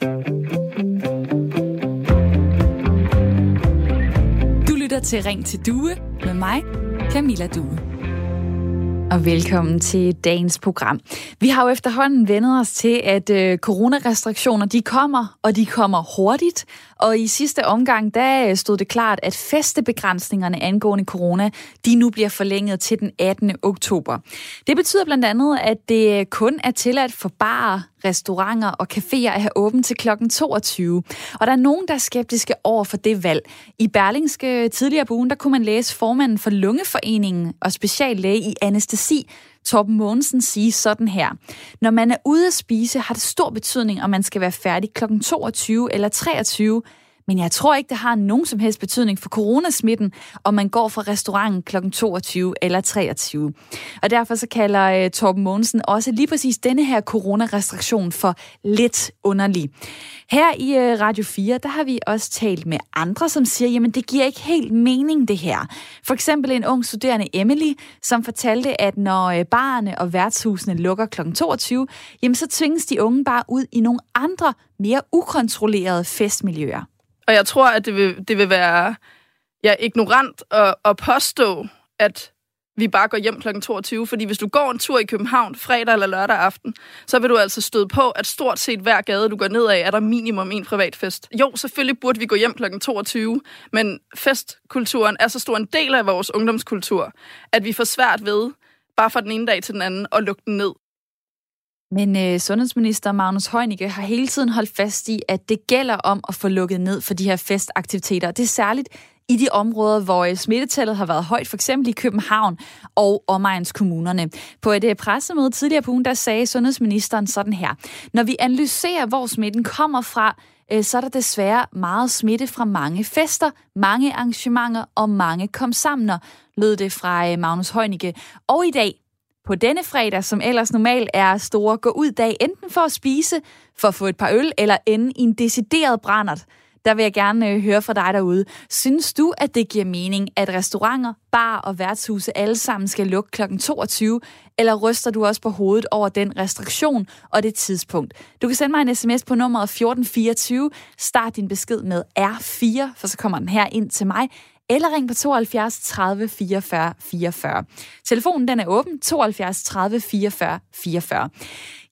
Du lytter til Ring til Due med mig, Camilla Due. Og velkommen til dagens program. Vi har jo efterhånden vendet os til, at øh, coronarestriktioner de kommer, og de kommer hurtigt. Og i sidste omgang, der øh, stod det klart, at festebegrænsningerne angående corona, de nu bliver forlænget til den 18. oktober. Det betyder blandt andet, at det øh, kun er tilladt for barer, restauranter og caféer at have åbent til kl. 22. Og der er nogen, der er skeptiske over for det valg. I Berlingske tidligere på ugen, der kunne man læse formanden for Lungeforeningen og speciallæge i anestesi, Torben Mogensen sige sådan her. Når man er ude at spise, har det stor betydning, om man skal være færdig kl. 22 eller 23, men jeg tror ikke, det har nogen som helst betydning for coronasmitten, om man går fra restauranten kl. 22 eller 23. Og derfor så kalder uh, Torben Mogensen også lige præcis denne her coronarestriktion for lidt underlig. Her i uh, Radio 4, der har vi også talt med andre, som siger, jamen det giver ikke helt mening det her. For eksempel en ung studerende Emily, som fortalte, at når øh, uh, barne og værtshusene lukker kl. 22, jamen så tvinges de unge bare ud i nogle andre, mere ukontrollerede festmiljøer. Og jeg tror, at det vil, det vil være ja, ignorant at, at påstå, at vi bare går hjem kl. 22. Fordi hvis du går en tur i København fredag eller lørdag aften, så vil du altså støde på, at stort set hver gade, du går ned af, er der minimum en privat fest. Jo, selvfølgelig burde vi gå hjem kl. 22, men festkulturen er så stor en del af vores ungdomskultur, at vi får svært ved, bare fra den ene dag til den anden, at lukke den ned. Men øh, sundhedsminister Magnus Heunicke har hele tiden holdt fast i, at det gælder om at få lukket ned for de her festaktiviteter. Det er særligt i de områder, hvor øh, smittetallet har været højt, for eksempel i København og omegnskommunerne. På et øh, pressemøde tidligere på ugen, der sagde sundhedsministeren sådan her. Når vi analyserer, hvor smitten kommer fra, øh, så er der desværre meget smitte fra mange fester, mange arrangementer og mange komsamner, lød det fra Magnus Heunicke. Og i dag, på denne fredag, som ellers normalt er store gå ud dag, enten for at spise, for at få et par øl, eller ende i en decideret brændert. Der vil jeg gerne øh, høre fra dig derude. Synes du, at det giver mening, at restauranter, bar og værtshuse alle sammen skal lukke kl. 22, eller ryster du også på hovedet over den restriktion og det tidspunkt? Du kan sende mig en sms på nummeret 1424. Start din besked med R4, for så kommer den her ind til mig eller ring på 72 30 44 44. Telefonen den er åben, 72 30 44 44.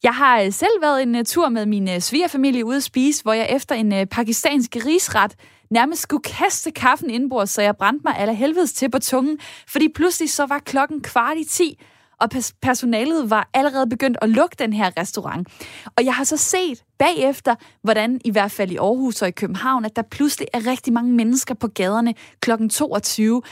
Jeg har øh, selv været en øh, tur med min øh, svigerfamilie ude at spise, hvor jeg efter en pakistansk risret nærmest skulle kaste kaffen indbord, så jeg brændte mig aller helvedes til på tungen, fordi pludselig så var klokken kvart i 10, og personalet var allerede begyndt at lukke den her restaurant. Og jeg har så set bagefter, hvordan i hvert fald i Aarhus og i København, at der pludselig er rigtig mange mennesker på gaderne kl. 22.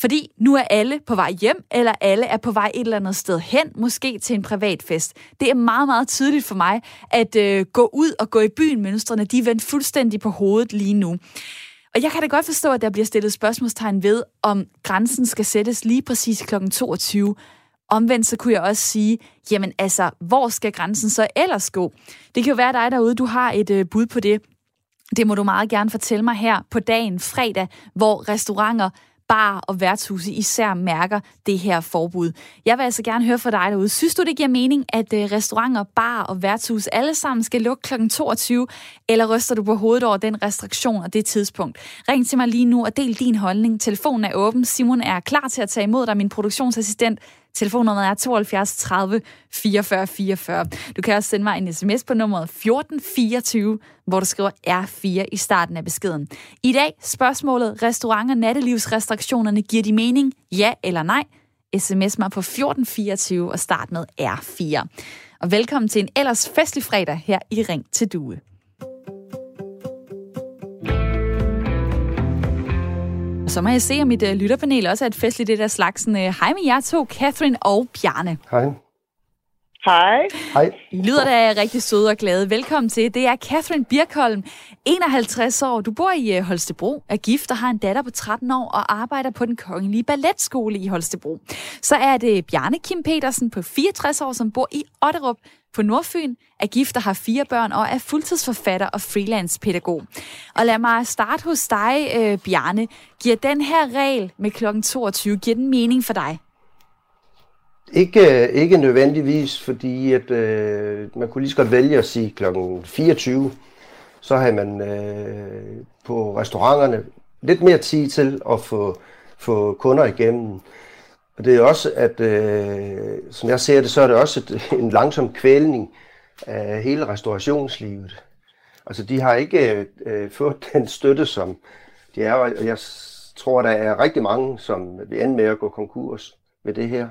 Fordi nu er alle på vej hjem, eller alle er på vej et eller andet sted hen, måske til en privat fest. Det er meget, meget tydeligt for mig, at øh, gå ud og gå i byen, mønstrene, de er vendt fuldstændig på hovedet lige nu. Og jeg kan da godt forstå, at der bliver stillet spørgsmålstegn ved, om grænsen skal sættes lige præcis kl. 22. Omvendt så kunne jeg også sige, jamen altså, hvor skal grænsen så ellers gå? Det kan jo være dig derude, du har et øh, bud på det. Det må du meget gerne fortælle mig her på dagen fredag, hvor restauranter, bar og værtshuse især mærker det her forbud. Jeg vil altså gerne høre fra dig derude. Synes du, det giver mening, at øh, restauranter, bar og værtshus alle sammen skal lukke kl. 22, eller ryster du på hovedet over den restriktion og det tidspunkt? Ring til mig lige nu og del din holdning. Telefonen er åben. Simon er klar til at tage imod dig, min produktionsassistent. Telefonnummeret er 72 30 44 44. Du kan også sende mig en sms på nummeret 1424, hvor du skriver R4 i starten af beskeden. I dag spørgsmålet, restauranter, nattelivsrestriktionerne, giver de mening? Ja eller nej? SMS mig på 1424 og start med R4. Og velkommen til en ellers festlig fredag her i Ring til Due. Så må jeg se, om mit uh, lytterpanel også er et festligt det der slags. Uh, hej med jer to, Catherine og Bjarne. Hej. Hej. Hej. I lyder da rigtig søde og glade. Velkommen til. Det er Catherine Birkholm, 51 år. Du bor i uh, Holstebro, er gift og har en datter på 13 år og arbejder på den kongelige balletskole i Holstebro. Så er det Bjarne Kim Petersen på 64 år, som bor i Otterup, på Nordfyn, er gift og har fire børn og er fuldtidsforfatter og freelance-pædagog. Og lad mig starte hos dig, øh, Bjarne. Giver den her regel med kl. 22, giver den mening for dig? Ikke, øh, ikke nødvendigvis, fordi at, øh, man kunne lige så godt vælge at sige kl. 24. så havde man øh, på restauranterne lidt mere tid til at få, få kunder igennem. Og det er også, at øh, som jeg ser det, så er det også et, en langsom kvælning af hele restaurationslivet. Altså de har ikke øh, fået den støtte, som de er, og jeg tror, der er rigtig mange, som vil ende med at gå konkurs med det her.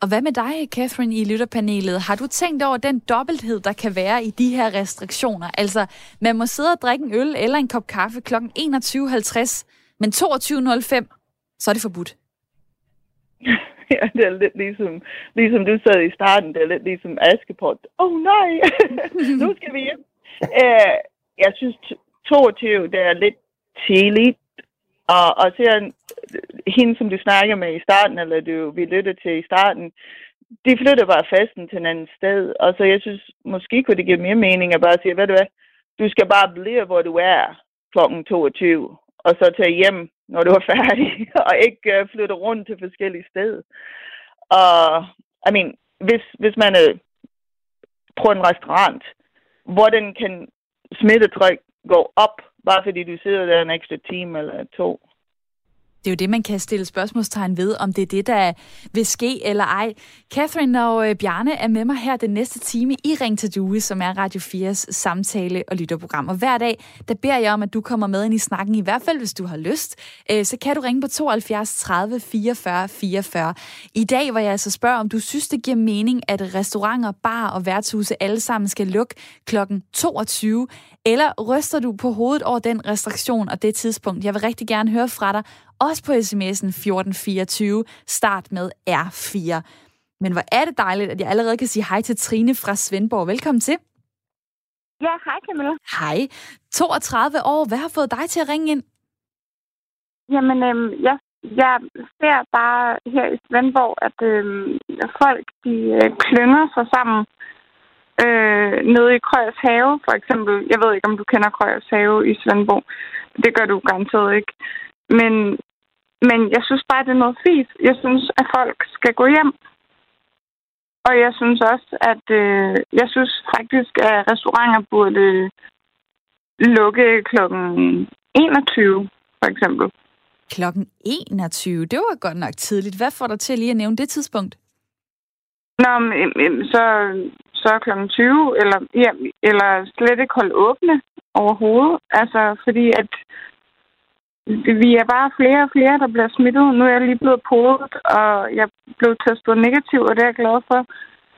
Og hvad med dig, Catherine, i lytterpanelet? Har du tænkt over den dobbelthed, der kan være i de her restriktioner? Altså, man må sidde og drikke en øl eller en kop kaffe kl. 21.50, men 22.05, så er det forbudt. Ja, det er lidt ligesom, ligesom du sad i starten, det er lidt ligesom Askepot. Åh oh, nej, nu skal vi hjem. Uh, jeg synes 22, det er lidt tidligt. Og, og ser hende, som du snakker med i starten, eller du vi lytter til i starten, de flytter bare festen til en anden sted. Og så jeg synes, måske kunne det give mere mening at bare sige, ved du hvad, du skal bare blive, hvor du er klokken 22, og så tage hjem, når du er færdig, og ikke øh, flytte rundt til forskellige steder. Og, I mean, hvis, hvis man er på en restaurant, hvor den kan smittetryk gå op bare fordi du sidder der en ekstra time eller to. Det er jo det, man kan stille spørgsmålstegn ved, om det er det, der vil ske eller ej. Catherine og øh, Bjarne er med mig her den næste time i Ring til Due, som er Radio 4's samtale- og lytterprogram. Og hver dag, der beder jeg om, at du kommer med ind i snakken, i hvert fald hvis du har lyst. Øh, så kan du ringe på 72 30 44 44. I dag, hvor jeg altså spørger, om du synes, det giver mening, at restauranter, bar og værtshuse alle sammen skal lukke kl. 22, eller ryster du på hovedet over den restriktion og det tidspunkt? Jeg vil rigtig gerne høre fra dig, også på sms'en 1424, start med R4. Men hvor er det dejligt, at jeg allerede kan sige hej til Trine fra Svendborg. Velkommen til. Ja, hej Camilla. Hej. 32 år. Hvad har fået dig til at ringe ind? Jamen, øhm, jeg, jeg ser bare her i Svendborg, at øhm, folk de øh, klynger sig sammen øh, nede i Krøjers Have, for eksempel. Jeg ved ikke, om du kender Krøjers Have i Svendborg. Det gør du garanteret ikke. Men, men jeg synes bare, det er noget fint. Jeg synes, at folk skal gå hjem. Og jeg synes også, at øh, jeg synes faktisk, at restauranter burde lukke klokken 21, for eksempel. Klokken 21? Det var godt nok tidligt. Hvad får dig til lige at nævne det tidspunkt? Nå, men, så, så klokken 20, eller, ja, eller slet ikke holde åbne overhovedet. Altså, fordi at vi er bare flere og flere, der bliver smittet. Nu er jeg lige blevet podet, og jeg blev testet negativ, og det er jeg glad for.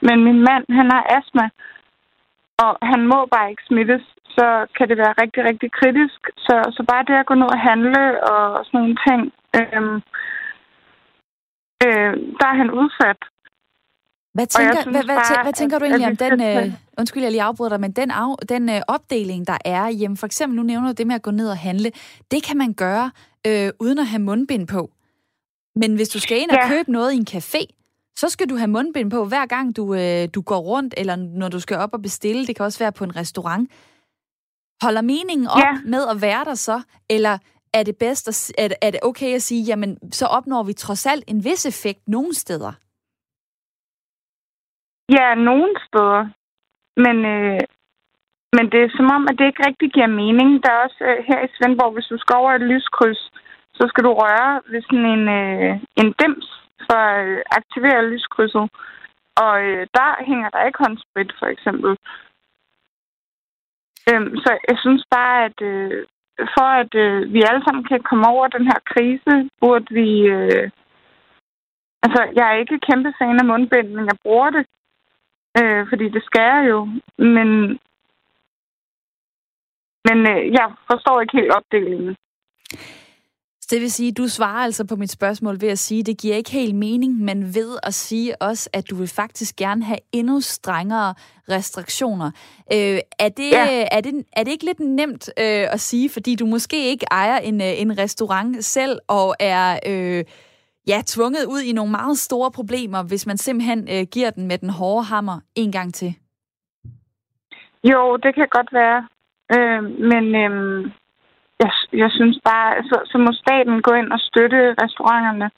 Men min mand, han har astma, og han må bare ikke smittes, så kan det være rigtig, rigtig kritisk. Så, så bare det at gå ned og handle og sådan nogle ting, øhm, øh, der er han udsat. Hvad tænker, hvad, hvad, bare, hvad tænker du egentlig om den, øh, undskyld jeg lige afbryder dig, men den, af, den øh, opdeling, der er hjemme, for eksempel nu nævner du det med at gå ned og handle, det kan man gøre øh, uden at have mundbind på. Men hvis du skal ind og ja. købe noget i en café, så skal du have mundbind på hver gang du, øh, du går rundt, eller når du skal op og bestille, det kan også være på en restaurant. Holder meningen op ja. med at være der så, eller er det bedst, at, er, er det okay at sige, jamen så opnår vi trods alt en vis effekt nogle steder? Ja, nogle steder. Men, øh, men det er som om, at det ikke rigtig giver mening. Der er også øh, her i Svendborg, hvis du skal over et lyskryds, så skal du røre ved sådan en, øh, en dims for at øh, aktivere lyskrydset. Og øh, der hænger der ikke håndsprit, for eksempel. Øhm, så jeg synes bare, at øh, for at øh, vi alle sammen kan komme over den her krise, burde vi... Øh, altså, jeg er ikke kæmpe fan af mundbind, men jeg bruger det Øh, fordi det skærer jo. Men, men øh, jeg forstår ikke helt opdelingen. Det vil sige, du svarer altså på mit spørgsmål ved at sige, at det giver ikke helt mening, men ved at sige også, at du vil faktisk gerne have endnu strengere restriktioner. Øh, er, det, ja. er, det, er det ikke lidt nemt øh, at sige, fordi du måske ikke ejer en, øh, en restaurant selv og er øh, ja, tvunget ud i nogle meget store problemer, hvis man simpelthen øh, giver den med den hårde hammer en gang til? Jo, det kan godt være. Øh, men øh, jeg, jeg synes bare, så, så må staten gå ind og støtte restauranterne.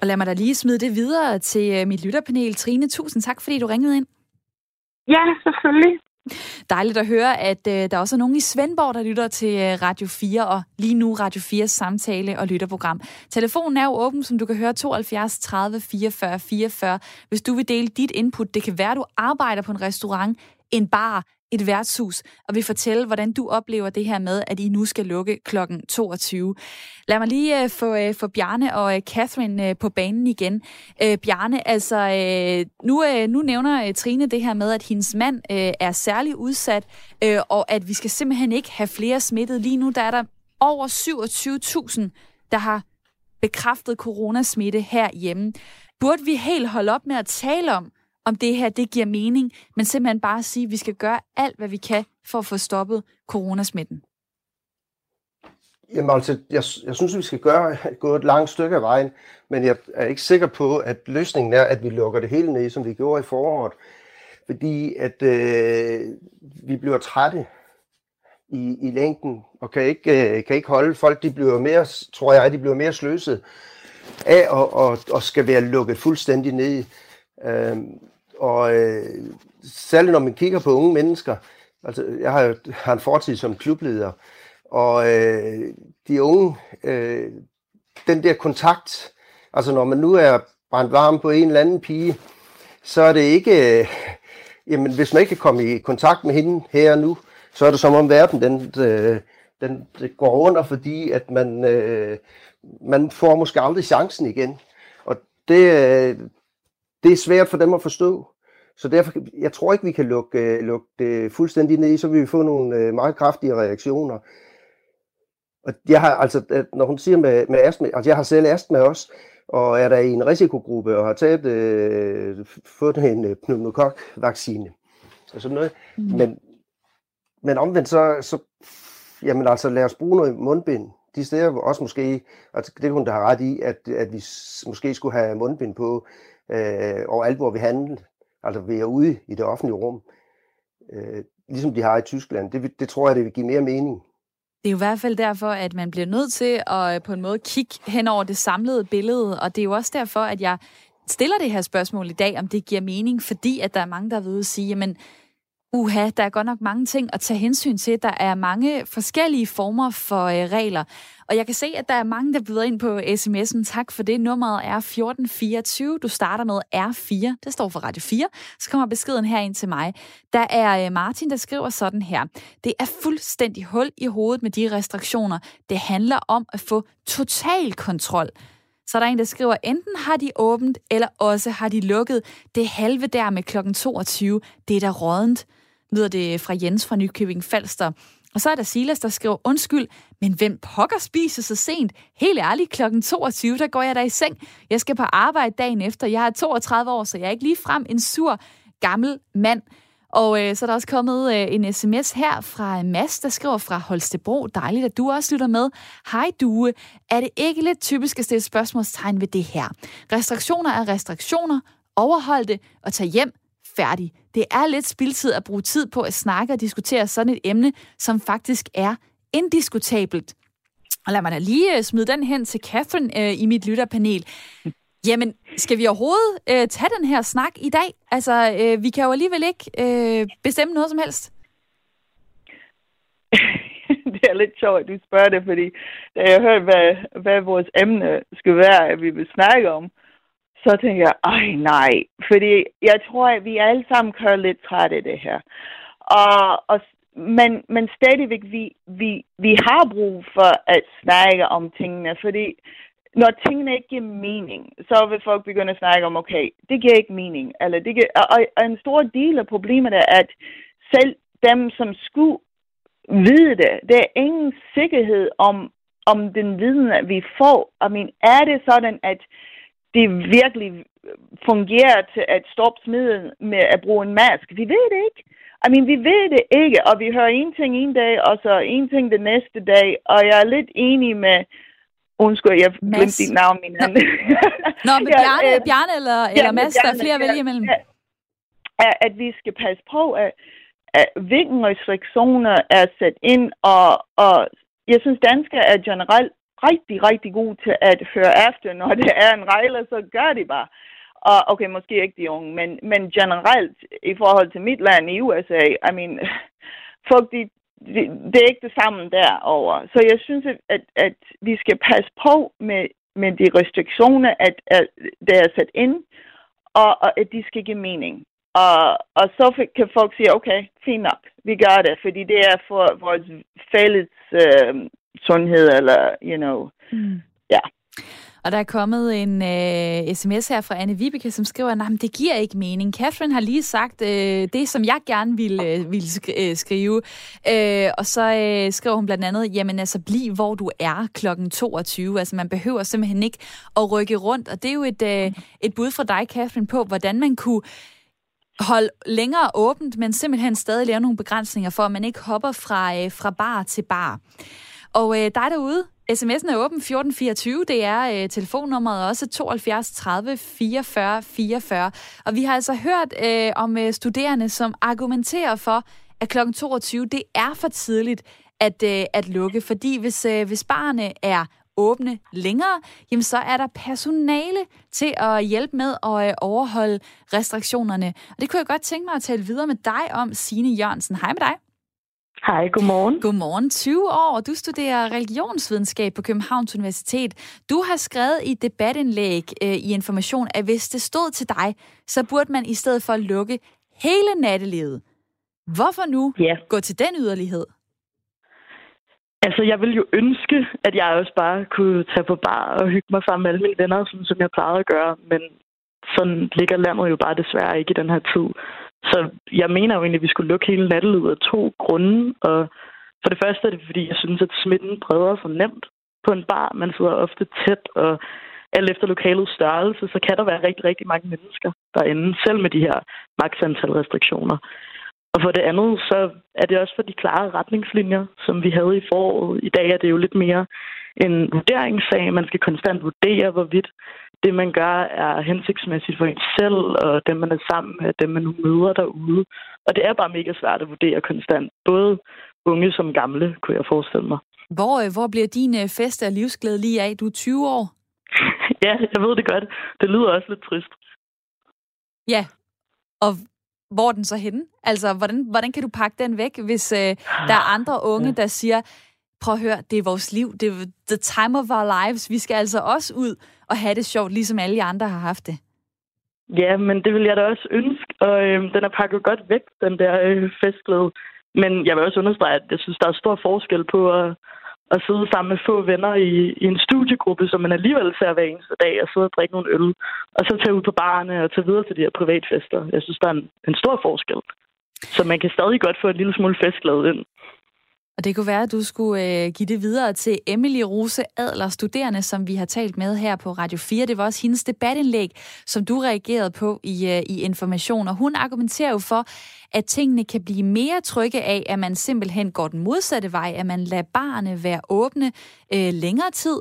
Og lad mig da lige smide det videre til øh, mit lytterpanel. Trine, tusind tak, fordi du ringede ind. Ja, selvfølgelig. Dejligt at høre, at øh, der også er nogen i Svendborg, der lytter til øh, Radio 4, og lige nu Radio 4's samtale- og lytterprogram. Telefonen er jo åben, som du kan høre, 72 30 44 44. Hvis du vil dele dit input, det kan være, du arbejder på en restaurant, en bar, et værtshus, og vil fortælle, hvordan du oplever det her med, at I nu skal lukke klokken 22. Lad mig lige uh, få, uh, få Bjarne og uh, Catherine uh, på banen igen. Uh, Bjarne, altså, uh, nu, uh, nu nævner uh, Trine det her med, at hendes mand uh, er særlig udsat, uh, og at vi skal simpelthen ikke have flere smittet. Lige nu der er der over 27.000, der har bekræftet coronasmitte herhjemme. Burde vi helt holde op med at tale om, om det her det giver mening, men simpelthen bare sige, at vi skal gøre alt, hvad vi kan for at få stoppet coronasmitten? Jamen altså, jeg, jeg synes, vi skal gøre, gå et langt stykke af vejen, men jeg er ikke sikker på, at løsningen er, at vi lukker det hele ned, som vi gjorde i foråret. Fordi at øh, vi bliver trætte i, i længden, og kan ikke, øh, kan ikke holde folk, de bliver mere, tror jeg, de bliver mere sløset af og, og, og skal være lukket fuldstændig ned. Øh, og øh, særligt når man kigger på unge mennesker, altså jeg har, har en fortid som klubleder, og øh, de unge, øh, den der kontakt, altså når man nu er brændt varm på en eller anden pige, så er det ikke, øh, jamen hvis man ikke kan komme i kontakt med hende her og nu, så er det som om verden den, øh, den, den går under, fordi at man, øh, man får måske aldrig chancen igen. Og det, øh, det er svært for dem at forstå. Så derfor, jeg tror ikke, vi kan lukke, øh, lukke det fuldstændig ned, så vil vi få nogle øh, meget kraftige reaktioner. Og jeg har, altså, når hun siger med, med astma, altså jeg har selv astma også, og er der i en risikogruppe og har taget, øh, fået en øh, pneumokok-vaccine og sådan noget. Mm. Men, men omvendt så, så, jamen altså lad os bruge noget mundbind. De steder også måske, altså det hun der har ret i, at, at vi måske skulle have mundbind på øh, overalt, hvor vi handler. Altså vi er ude i det offentlige rum. Øh, ligesom de har i Tyskland. Det, det tror jeg, det vil give mere mening. Det er jo i hvert fald derfor, at man bliver nødt til at øh, på en måde kigge hen over det samlede billede, og det er jo også derfor, at jeg stiller det her spørgsmål i dag, om det giver mening, fordi at der er mange, der vil at sige, jamen, uha, der er godt nok mange ting at tage hensyn til. Der er mange forskellige former for øh, regler. Og jeg kan se, at der er mange, der byder ind på sms'en. Tak for det. Nummeret er 1424. Du starter med R4. Det står for Radio 4. Så kommer beskeden her ind til mig. Der er øh, Martin, der skriver sådan her. Det er fuldstændig hul i hovedet med de restriktioner. Det handler om at få total kontrol. Så der er en, der skriver, enten har de åbent, eller også har de lukket. Det halve der med klokken 22, det er da rådent, lyder det fra Jens fra Nykøbing Falster. Og så er der Silas, der skriver, undskyld, men hvem pokker spiser så sent? Helt ærligt, klokken 22, der går jeg der i seng. Jeg skal på arbejde dagen efter. Jeg er 32 år, så jeg er ikke lige frem en sur gammel mand. Og øh, så er der også kommet øh, en sms her fra Mads, der skriver fra Holstebro. Dejligt, at du også lytter med. Hej Due. Er det ikke lidt typisk at stille spørgsmålstegn ved det her? Restriktioner er restriktioner. Overhold det og tag hjem. Færdig. Det er lidt spildtid at bruge tid på at snakke og diskutere sådan et emne, som faktisk er indiskutabelt. Og lad mig da lige øh, smide den hen til Catherine øh, i mit lytterpanel. Jamen, skal vi overhovedet øh, tage den her snak i dag? Altså, øh, vi kan jo alligevel ikke øh, bestemme noget som helst. det er lidt sjovt, at du spørger det, fordi da jeg hørte, hvad, hvad vores emne skal være, at vi vil snakke om, så tænker jeg, ej nej, fordi jeg tror, at vi alle sammen kører lidt træt af det her. Og, og men, men stadigvæk, vi, vi, vi har brug for at snakke om tingene, fordi når tingene ikke giver mening, så vil folk begynde at snakke om, okay, det giver ikke mening. Eller det giver, og, og en stor del af problemet er, at selv dem, som skulle vide det, der er ingen sikkerhed om, om den viden, at vi får. I mean, er det sådan, at det virkelig fungerer til at stoppe smiden med at bruge en mask? Vi ved det ikke. I mean, vi ved det ikke, og vi hører en ting en dag, og så en ting den næste dag, og jeg er lidt enig med, undskyld, jeg glemte dit navn, min anden. Nå, men Bjarne, ja, øh, Bjarne eller, ja, eller Mads, der er flere at vælge imellem. Ja, at vi skal passe på, at, at hvilke restriktioner er sat ind, og, og jeg synes, danskere er generelt rigtig, rigtig gode til at høre efter, når det er en regler, så gør de bare. Og okay, måske ikke de unge, men, men generelt i forhold til mit land i USA, I mean, folk de, de, det er ikke det samme derovre. Så jeg synes, at, at, at vi skal passe på med, med de restriktioner, at, at der er sat ind, og, og at de skal give mening. Og, og så kan folk sige, okay, fint nok, vi gør det, fordi det er for vores fælles øh, sundhed, eller, you know, mm. ja. Og der er kommet en øh, sms her fra Anne Vibeke, som skriver, at det giver ikke mening. Catherine har lige sagt øh, det, som jeg gerne ville, øh, ville øh, skrive. Øh, og så øh, skriver hun blandt andet, jamen altså, bliv hvor du er klokken 22. Altså, man behøver simpelthen ikke at rykke rundt. Og det er jo et, øh, et bud fra dig, Catherine, på, hvordan man kunne holde længere åbent, men simpelthen stadig lave nogle begrænsninger for, at man ikke hopper fra, øh, fra bar til bar. Og øh, dig derude, sms'en er åben 1424, det er øh, telefonnummeret også 72 30 44 44. Og vi har altså hørt øh, om øh, studerende, som argumenterer for, at kl. 22, det er for tidligt at, øh, at lukke, fordi hvis, øh, hvis barne er åbne længere, jamen så er der personale til at hjælpe med at øh, overholde restriktionerne. Og det kunne jeg godt tænke mig at tale videre med dig om, Signe Jørgensen. Hej med dig. Hej, godmorgen. Godmorgen. 20 år, og du studerer religionsvidenskab på Københavns Universitet. Du har skrevet i et debatindlæg øh, i Information, at hvis det stod til dig, så burde man i stedet for lukke hele nattelivet. Hvorfor nu ja. gå til den yderlighed? Altså, jeg vil jo ønske, at jeg også bare kunne tage på bar og hygge mig sammen med alle mine venner, sådan som jeg plejede at gøre. Men sådan ligger landet jo bare desværre ikke i den her tid. Så jeg mener jo egentlig, at vi skulle lukke hele nattelivet af to grunde. Og for det første er det, fordi jeg synes, at smitten breder sig nemt på en bar. Man sidder ofte tæt, og alt efter lokalets størrelse, så kan der være rigtig, rigtig mange mennesker derinde, selv med de her maksantal restriktioner. Og for det andet, så er det også for de klare retningslinjer, som vi havde i foråret. I dag er det jo lidt mere en vurderingssag. Man skal konstant vurdere, hvorvidt det, man gør, er hensigtsmæssigt for en selv, og dem, man er sammen med, dem, man nu møder derude. Og det er bare mega svært at vurdere konstant. Både unge som gamle, kunne jeg forestille mig. Hvor, øh, hvor bliver din øh, fest af livsglæde lige af? Du er 20 år. ja, jeg ved det godt. Det lyder også lidt trist. Ja, og hvor er den så henne? Altså, hvordan, hvordan kan du pakke den væk, hvis øh, der er andre unge, der siger, prøv at høre, det er vores liv, det er the time of our lives, vi skal altså også ud og have det sjovt, ligesom alle de andre har haft det. Ja, men det vil jeg da også ønske, og øh, den er pakket godt væk, den der øh, festglæde. Men jeg vil også understrege, at jeg synes, der er stor forskel på at, at sidde sammen med få venner i, i en studiegruppe, som man alligevel ser hver eneste dag, og sidde og drikke nogle øl, og så tage ud på barne og tage videre til de her privatfester. Jeg synes, der er en, en stor forskel. Så man kan stadig godt få en lille smule festglæde ind. Og det kunne være, at du skulle øh, give det videre til Emily Rose Adler, studerende, som vi har talt med her på Radio 4. Det var også hendes debatindlæg, som du reagerede på i, øh, i Information. Og hun argumenterer jo for, at tingene kan blive mere trygge af, at man simpelthen går den modsatte vej, at man lader barne være åbne øh, længere tid,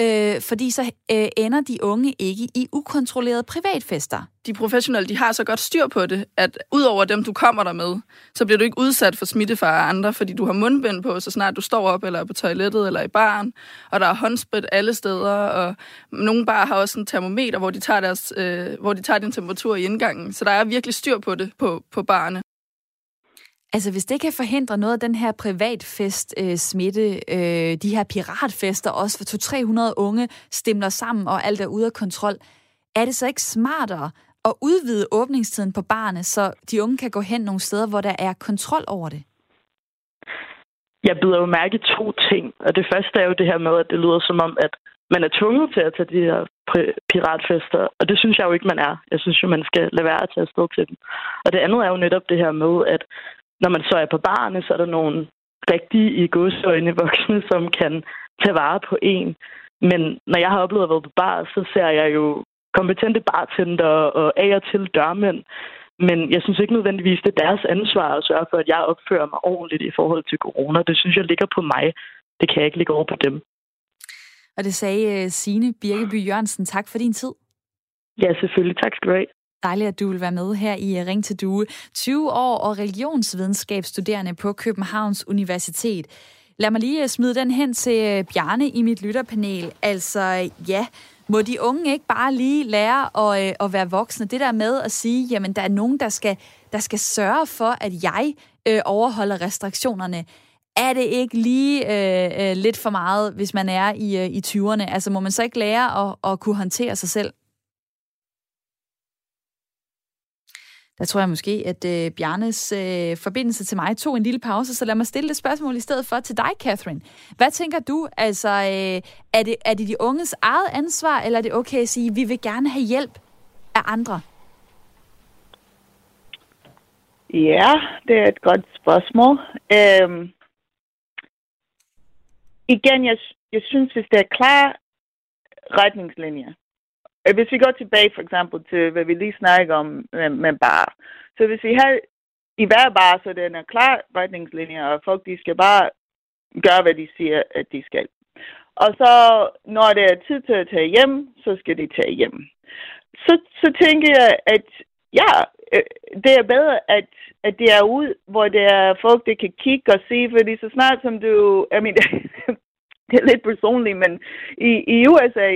øh, fordi så øh, ender de unge ikke i ukontrollerede privatfester. De professionelle, de har så godt styr på det, at udover dem, du kommer der med, så bliver du ikke udsat for smittefare af andre, fordi du har mundbind på, så snart du står op, eller er på toilettet, eller i baren, og der er håndsprit alle steder, og nogle bare har også en termometer, hvor de tager, deres, øh, hvor de tager din temperatur i indgangen. Så der er virkelig styr på det på, på barne. Altså, hvis det kan forhindre noget af den her privatfest-smitte, øh, øh, de her piratfester også, for 200-300 unge stemler sammen, og alt er ude af kontrol, er det så ikke smartere at udvide åbningstiden på barne, så de unge kan gå hen nogle steder, hvor der er kontrol over det? Jeg byder jo mærke to ting, og det første er jo det her med, at det lyder som om, at man er tvunget til at tage de her piratfester, og det synes jeg jo ikke, man er. Jeg synes jo, man skal lade være at tage afsted til dem. Og det andet er jo netop det her med, at når man så er på barne, så er der nogle rigtige i godsøjne voksne, som kan tage vare på en. Men når jeg har oplevet at være på bar, så ser jeg jo kompetente bartender og af og til dørmænd. Men jeg synes ikke nødvendigvis, det er deres ansvar at sørge for, at jeg opfører mig ordentligt i forhold til corona. Det synes jeg ligger på mig. Det kan jeg ikke ligge over på dem. Og det sagde øh, Signe Birkeby Jørgensen. Tak for din tid. Ja, selvfølgelig. Tak skal du have. Dejligt, at du vil være med her i øh, Ring til Due. 20 år og religionsvidenskabsstuderende på Københavns Universitet. Lad mig lige øh, smide den hen til øh, Bjarne i mit lytterpanel. Altså, ja, Må de unge ikke bare lige lære at, at være voksne? Det der med at sige, jamen der er nogen, der skal, der skal sørge for, at jeg øh, overholder restriktionerne. Er det ikke lige øh, øh, lidt for meget, hvis man er i, øh, i 20'erne? Altså må man så ikke lære at, at kunne håndtere sig selv? Der tror jeg måske, at øh, Bjarnes øh, forbindelse til mig tog en lille pause, så lad mig stille et spørgsmål i stedet for til dig, Catherine. Hvad tænker du? Altså, øh, er, det, er det de unges eget ansvar, eller er det okay at sige, at vi vil gerne have hjælp af andre? Ja, det er et godt spørgsmål. Øhm, igen, jeg, jeg synes, hvis der er klare retningslinjer, Øh, hvis vi går tilbage for eksempel til, hvad vi lige snakker om med, med bar. Så hvis vi har i hver bar, så den er klar retningslinjer, og folk de skal bare gøre, hvad de siger, at de skal. Og så, når det er tid til at tage hjem, så skal de tage hjem. Så, så tænker jeg, at ja, øh, det er bedre, at, at det er ud, hvor det er folk, der kan kigge og se, fordi så snart som du, I mean, det er lidt personligt, men i, i USA,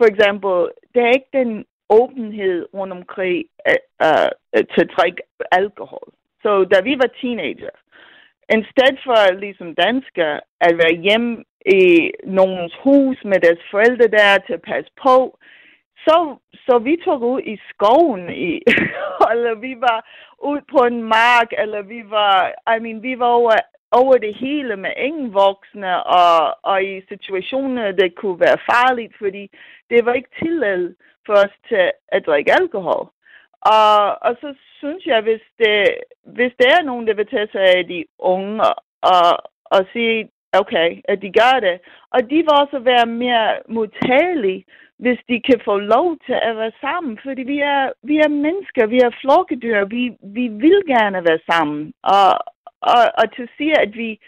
for eksempel, der er ikke den åbenhed rundt omkring uh, uh, til at drikke alkohol. Så da vi var teenager, i stedet for ligesom danskere at være hjemme i nogens hus med deres forældre der til at passe på, så, så vi tog ud i skoven, i, eller vi var ud på en mark, eller vi var, I mean, vi var over over det hele med ingen voksne, og, og i situationer, det kunne være farligt, fordi det var ikke tilladt for os til at drikke alkohol. Og, og så synes jeg, hvis det, hvis det er nogen, der vil tage sig af de unge, og, og sige, okay, at de gør det, og de vil også være mere modtagelige, hvis de kan få lov til at være sammen, fordi vi er, vi er mennesker, vi er flokkedyr, vi, vi vil gerne være sammen, og, og, og til at sige, at vi,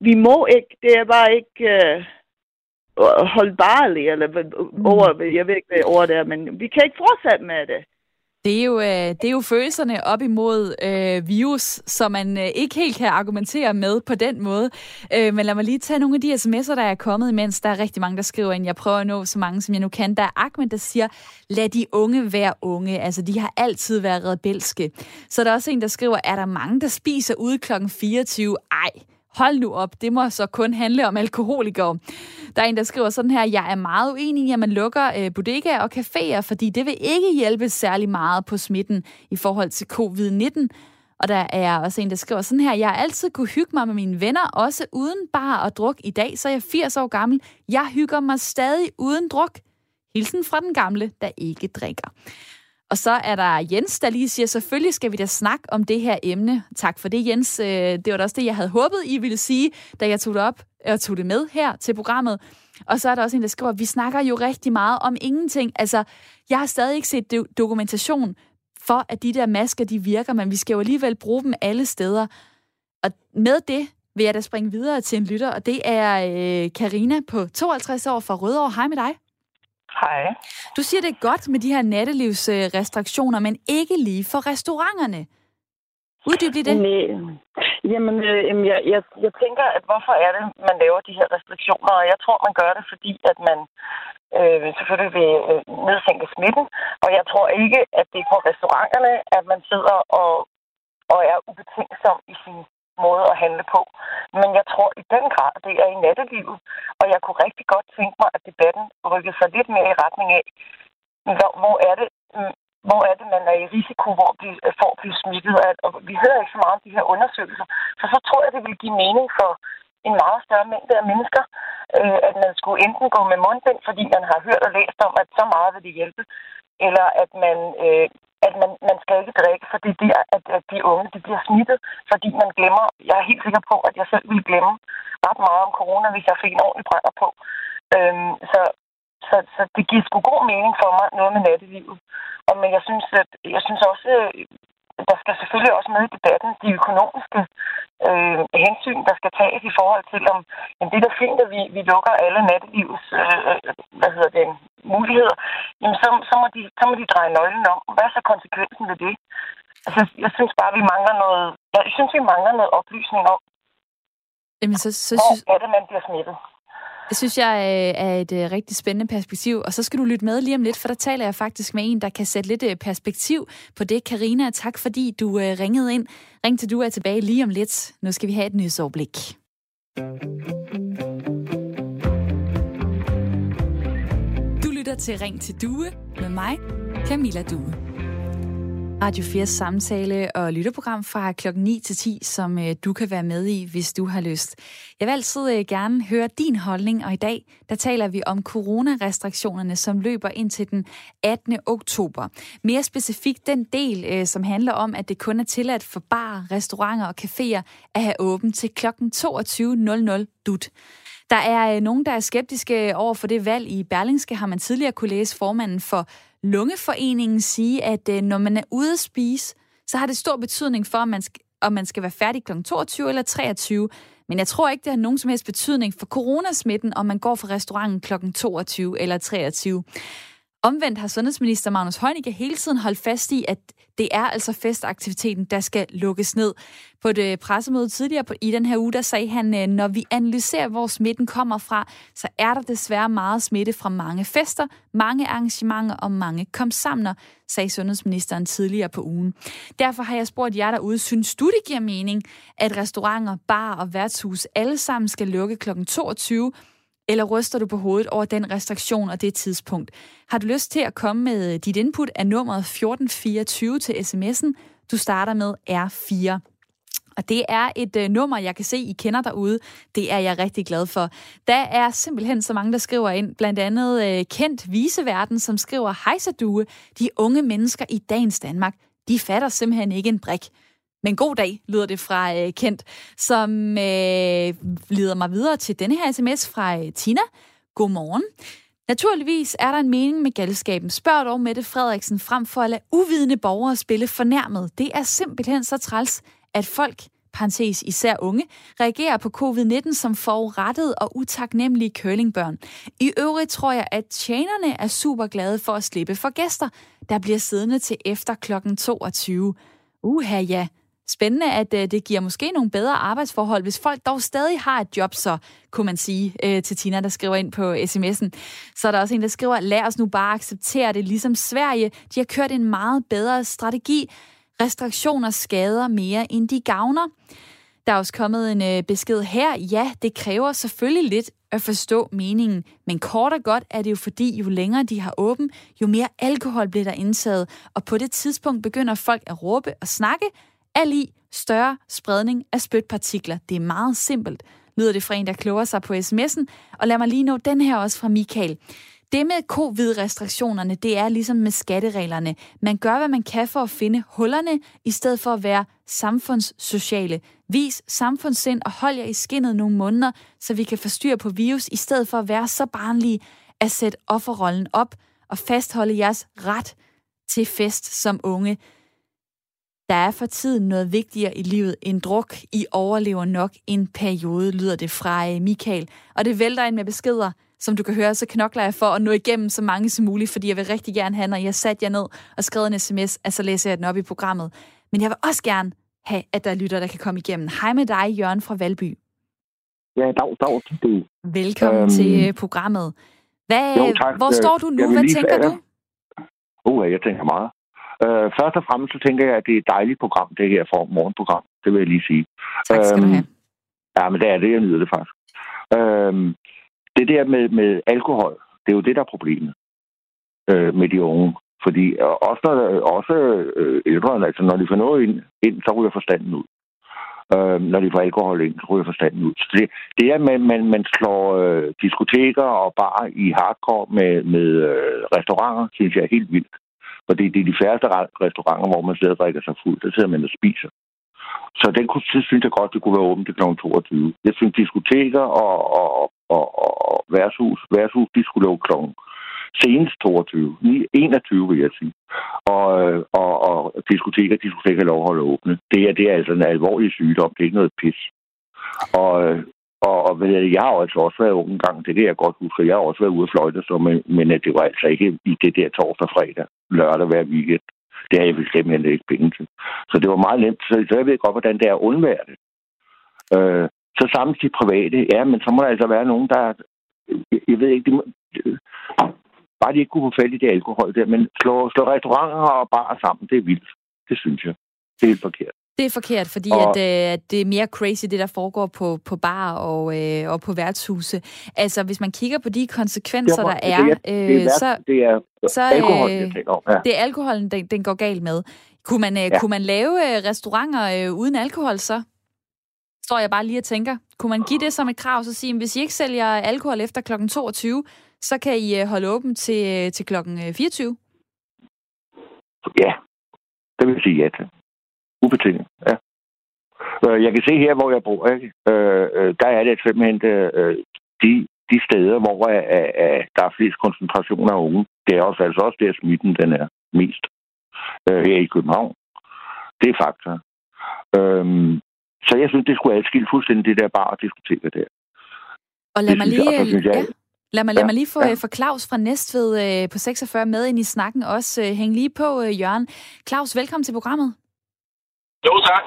vi må ikke, det er bare ikke øh, holdbarligt, eller mm. over, jeg ved ikke, hvad ord er, men vi kan ikke fortsætte med det. Det er jo, øh, det er jo følelserne op imod øh, virus, som man øh, ikke helt kan argumentere med på den måde. Øh, men lad mig lige tage nogle af de sms'er, der er kommet imens. Der er rigtig mange, der skriver ind. Jeg prøver at nå så mange, som jeg nu kan. Der er Ahmed, der siger, lad de unge være unge. Altså, de har altid været rebelske. Så der er også en, der skriver, er der mange, der spiser ude kl. 24? Ej, hold nu op, det må så kun handle om alkoholikere. Der er en, der skriver sådan her, jeg er meget uenig i, at man lukker øh, bodegaer og caféer, fordi det vil ikke hjælpe særlig meget på smitten i forhold til covid-19. Og der er også en, der skriver sådan her, jeg har altid kunne hygge mig med mine venner, også uden bare at druk. I dag så er jeg 80 år gammel. Jeg hygger mig stadig uden druk. Hilsen fra den gamle, der ikke drikker. Og så er der Jens, der lige siger, selvfølgelig skal vi da snakke om det her emne. Tak for det, Jens. Øh, det var da også det, jeg havde håbet, I ville sige, da jeg tog det op og tog det med her til programmet. Og så er der også en, der skriver, vi snakker jo rigtig meget om ingenting. Altså, jeg har stadig ikke set dokumentation for, at de der masker, de virker, men vi skal jo alligevel bruge dem alle steder. Og med det vil jeg da springe videre til en lytter, og det er øh, Karina på 52 år fra Rødovre. Hej med dig. Hej. Du siger, det er godt med de her nattelivsrestriktioner, men ikke lige for restauranterne. Uddyb lige det. Nej. Jamen, øh, jeg, jeg, jeg tænker, at hvorfor er det, man laver de her restriktioner? Og jeg tror, man gør det, fordi at man øh, selvfølgelig vil øh, nedsænke smitten. Og jeg tror ikke, at det er på restauranterne, at man sidder og, og er ubetænksom i sin måde at handle på. Men jeg tror i den grad, det er i nattelivet. Og jeg kunne rigtig godt tænke mig, at debatten rykkede sig lidt mere i retning af, hvor, hvor er det, mm, hvor er det, man er i risiko hvor de, for at blive smittet. Og vi hører ikke så meget om de her undersøgelser. Så så tror jeg, det vil give mening for en meget større mængde af mennesker, øh, at man skulle enten gå med mundbind, fordi man har hørt og læst om, at så meget vil det hjælpe, eller at man øh, at man, man skal ikke drikke, for det er at, at de unge de bliver smittet, fordi man glemmer, jeg er helt sikker på, at jeg selv ville glemme ret meget om corona, hvis jeg fik en ordentlig brænder på. Øhm, så, så, så det giver sgu god mening for mig, noget med nattelivet. Og, men jeg synes, at, jeg synes også, der skal selvfølgelig også med i debatten de økonomiske øh, hensyn, der skal tages i forhold til, om jamen, det er da fint, at vi, vi lukker alle nattelivets øh, hvad hedder det, muligheder, jamen, så, så, må de, så må de dreje nøglen om. Hvad er så konsekvensen ved det? Altså, jeg synes bare, vi mangler noget, jeg synes, vi mangler noget oplysning om, Jamen, så, så hvor synes... er det, man bliver smittet. Det synes jeg øh, er et øh, rigtig spændende perspektiv, og så skal du lytte med lige om lidt, for der taler jeg faktisk med en, der kan sætte lidt øh, perspektiv på det. Karina, tak fordi du ringede ind. Ring til du er tilbage lige om lidt. Nu skal vi have et nyhedsoverblik. Du lytter til Ring til Due med mig, Camilla Due. Radio 4 samtale og lytterprogram fra klokken 9 til 10, som øh, du kan være med i, hvis du har lyst. Jeg vil altid øh, gerne høre din holdning, og i dag der taler vi om coronarestriktionerne, som løber ind til den 18. oktober. Mere specifikt den del, øh, som handler om, at det kun er tilladt for bar, restauranter og caféer at have åbent til klokken 22.00 dut. Der er nogen, der er skeptiske over for det valg. I Berlingske har man tidligere kunne læse formanden for Lungeforeningen sige, at øh, når man er ude at spise, så har det stor betydning for, om man skal, om man skal være færdig kl. 22 eller 23. Men jeg tror ikke, det har nogen som helst betydning for coronasmitten, om man går fra restauranten kl. 22 eller 23. Omvendt har sundhedsminister Magnus Heunicke hele tiden holdt fast i, at det er altså festaktiviteten, der skal lukkes ned. På et øh, pressemøde tidligere i den her uge, der sagde han, øh, når vi analyserer, hvor smitten kommer fra, så er der desværre meget smitte fra mange fester, mange arrangementer og mange komsamner, sagde sundhedsministeren tidligere på ugen. Derfor har jeg spurgt jer derude, synes du, det giver mening, at restauranter, bar og værtshus alle sammen skal lukke kl. 22, eller ryster du på hovedet over den restriktion og det tidspunkt? Har du lyst til at komme med øh, dit input af nummeret 1424 til sms'en? Du starter med R4. Og det er et øh, nummer, jeg kan se, I kender derude. Det er jeg rigtig glad for. Der er simpelthen så mange, der skriver ind. Blandt andet øh, Kendt Viseverden, som skriver, Hej så due, de unge mennesker i dagens Danmark, de fatter simpelthen ikke en brik. Men god dag, lyder det fra øh, Kent, som øh, leder mig videre til denne her sms fra øh, Tina. Godmorgen. Naturligvis er der en mening med galskaben. Spørg dog Mette Frederiksen frem for at lade uvidende borgere spille fornærmet. Det er simpelthen så træls, at folk, parentes især unge, reagerer på covid-19 som forurettede og utaknemmelige curlingbørn. I øvrigt tror jeg, at tjenerne er super glade for at slippe for gæster, der bliver siddende til efter klokken 22. Uha ja, spændende, at øh, det giver måske nogle bedre arbejdsforhold, hvis folk dog stadig har et job, så kunne man sige øh, til Tina, der skriver ind på sms'en. Så er der også en, der skriver, lad os nu bare acceptere det, ligesom Sverige. De har kørt en meget bedre strategi. Restriktioner skader mere, end de gavner. Der er også kommet en øh, besked her. Ja, det kræver selvfølgelig lidt at forstå meningen, men kort og godt er det jo fordi, jo længere de har åben, jo mere alkohol bliver der indtaget, og på det tidspunkt begynder folk at råbe og snakke, Al i større spredning af spytpartikler. Det er meget simpelt, lyder det fra en, der kloger sig på sms'en. Og lad mig lige nå den her også fra Michael. Det med covid-restriktionerne, det er ligesom med skattereglerne. Man gør, hvad man kan for at finde hullerne, i stedet for at være samfundssociale. Vis samfundssind og hold jer i skinnet nogle måneder, så vi kan forstyrre på virus, i stedet for at være så barnlige at sætte offerrollen op og fastholde jeres ret til fest som unge. Der er for tiden noget vigtigere i livet end druk. I overlever nok en periode, lyder det fra øh, Michael. Og det vælter ind med beskeder. Som du kan høre, så knokler jeg for at nå igennem så mange som muligt, fordi jeg vil rigtig gerne have, når jeg sat jer ned og skrevet en sms, at så læser jeg den op i programmet. Men jeg vil også gerne have, at der er lytter, der kan komme igennem. Hej med dig, Jørgen fra Valby. Ja, dag, dag. Du. Velkommen øhm, til øh, programmet. Hvad, jo, tak. Hvor står du nu? Hvad tænker du? Uh, jeg tænker meget. Øh, først og fremmest så tænker jeg, at det er et dejligt program, det her for morgenprogram. Det vil jeg lige sige. Tak skal øhm, du have. Ja, men det er det, jeg nyder det faktisk. Øhm, det der med, med alkohol, det er jo det, der er problemet øh, med de unge. Fordi øh, også, når, også øh, ældre, altså når de får noget ind, ind så ryger forstanden ud. Øh, når de får alkohol ind, så ryger forstanden ud. Så det, det er, at man, man, man slår øh, diskoteker og bar i hardcore med, med øh, restauranter, synes jeg er helt vildt. For det, det er de færreste restauranter, hvor man sidder og drikker sig fuld. Der sidder man og spiser. Så den kunne, det synes jeg godt, det kunne være åbent til kl. 22. Jeg synes, diskoteker og, og, og, og værtshus, værtshus, de skulle lukke kl. senest 22. 21, vil jeg sige. Og, øh, og, og diskoteker, de skulle ikke have lov at holde åbne. Det er, det er altså en alvorlig sygdom. Det er ikke noget pis. Og, øh, og, og jeg har altså også været ung en gang, det kan jeg godt huske. Jeg har også været ude og fløjte, så, men, men øh, det var altså ikke i det der torsdag fredag, lørdag hver weekend. Det har jeg bestemt ikke penge til. Så det var meget nemt. Så, så jeg ved godt, hvordan det er at undvære det. Øh, så sammen de private, ja, men så må der altså være nogen, der jeg, jeg ved ikke, de må, bare de ikke kunne få fat i det alkohol der, men slå, slå restauranter og bare sammen, det er vildt. Det synes jeg. Det er helt forkert. Det er forkert, fordi og... at, øh, det er mere crazy, det der foregår på, på bar og, øh, og på værtshuse. Altså, hvis man kigger på de konsekvenser, der er, øh, så, det er så, alkohol, jeg tænker om. Ja. Det er alkoholen, den, den går galt med. Kunne man, øh, ja. kunne man lave øh, restauranter øh, uden alkohol så? Står jeg bare lige og tænker. Kunne man give det som et krav, så sige, hvis I ikke sælger alkohol efter kl. 22, så kan I holde åben til, til kl. 24? Ja, det vil sige ja til. Ubetinget, ja. Jeg kan se her, hvor jeg bor, ikke? der er det simpelthen de, de steder, hvor der er flest koncentrationer af unge. Det er også, altså også der, smitten den er mest øh, her i København. Det er fakta. Øhm, så jeg synes, det skulle adskille fuldstændig det der bare at diskutere der. Og lad det mig lige... Jeg, jeg, ja. Lad mig, lad mig lige få, ja. få Claus fra Næstved øh, på 46 med ind i snakken også. Øh, hæng lige på, øh, Jørgen. Claus, velkommen til programmet. Jo, tak.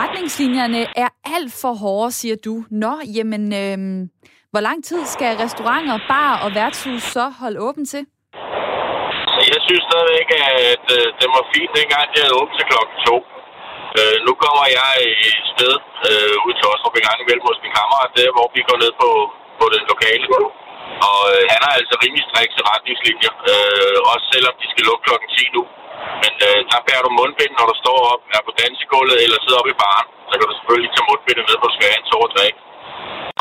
Retningslinjerne er alt for hårde, siger du. Nå, jamen, øh, hvor lang tid skal restauranter, bar og værtshus så holde åben til? Jeg synes stadigvæk, at øh, det var fint, dengang de havde åbent til klokken to. Øh, nu kommer jeg i sted øh, ud til Ostrup en gang imellem hos min kammerat, der hvor vi går ned på, på den lokale. Og øh, han har altså rimelig strikse retningslinjer, øh, også selvom de skal lukke klokken 10 nu. Men øh, der bærer du mundbind, når du står op, er på dansegulvet eller sidder oppe i baren. Så kan du selvfølgelig tage mundbindet med på skæren til at drikke.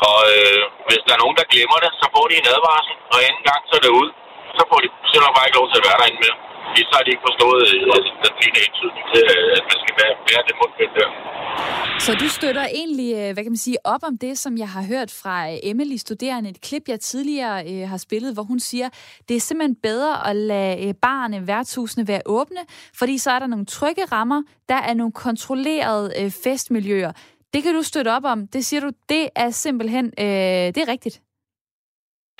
Og øh, hvis der er nogen, der glemmer det, så får de en advarsel, og anden gang så er det ud så får de simpelthen bare ikke lov til at være derinde mere det, så har de ikke forstået øh, altså, den fine indtydning til, øh, at man skal være, være det mundbind der. Så du støtter egentlig, øh, hvad kan man sige, op om det, som jeg har hørt fra Emily Studerende, et klip, jeg tidligere øh, har spillet, hvor hun siger, det er simpelthen bedre at lade barne, værtshusene være åbne, fordi så er der nogle trygge rammer, der er nogle kontrollerede øh, festmiljøer. Det kan du støtte op om. Det siger du, det er simpelthen, øh, det er rigtigt.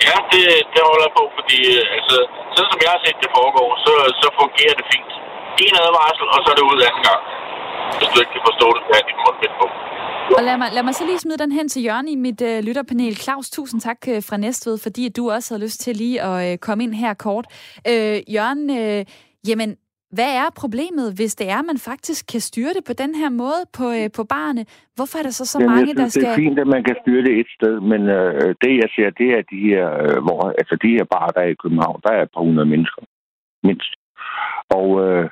Ja, det, det holder jeg på, fordi øh, altså, sådan som jeg har set det foregår, så, så fungerer det fint. En advarsel, og så er det ud anden gang. Hvis du ikke kan forstå det, så er det mundbind på. Og lad mig, lad mig så lige smide den hen til Jørgen i mit øh, lytterpanel. Claus, tusind tak øh, fra Næstved, fordi du også havde lyst til lige at øh, komme ind her kort. Øh, Jørgen, øh, jamen, hvad er problemet, hvis det er, man faktisk kan styre det på den her måde på, øh, på barne? Hvorfor er der så så Jamen, mange, synes, der skal... Det er fint, at man kan styre det et sted, men øh, det jeg ser, det er de her, øh, hvor, altså de her bar, der er i København, der er et par hundrede mennesker, mindst. Og øh,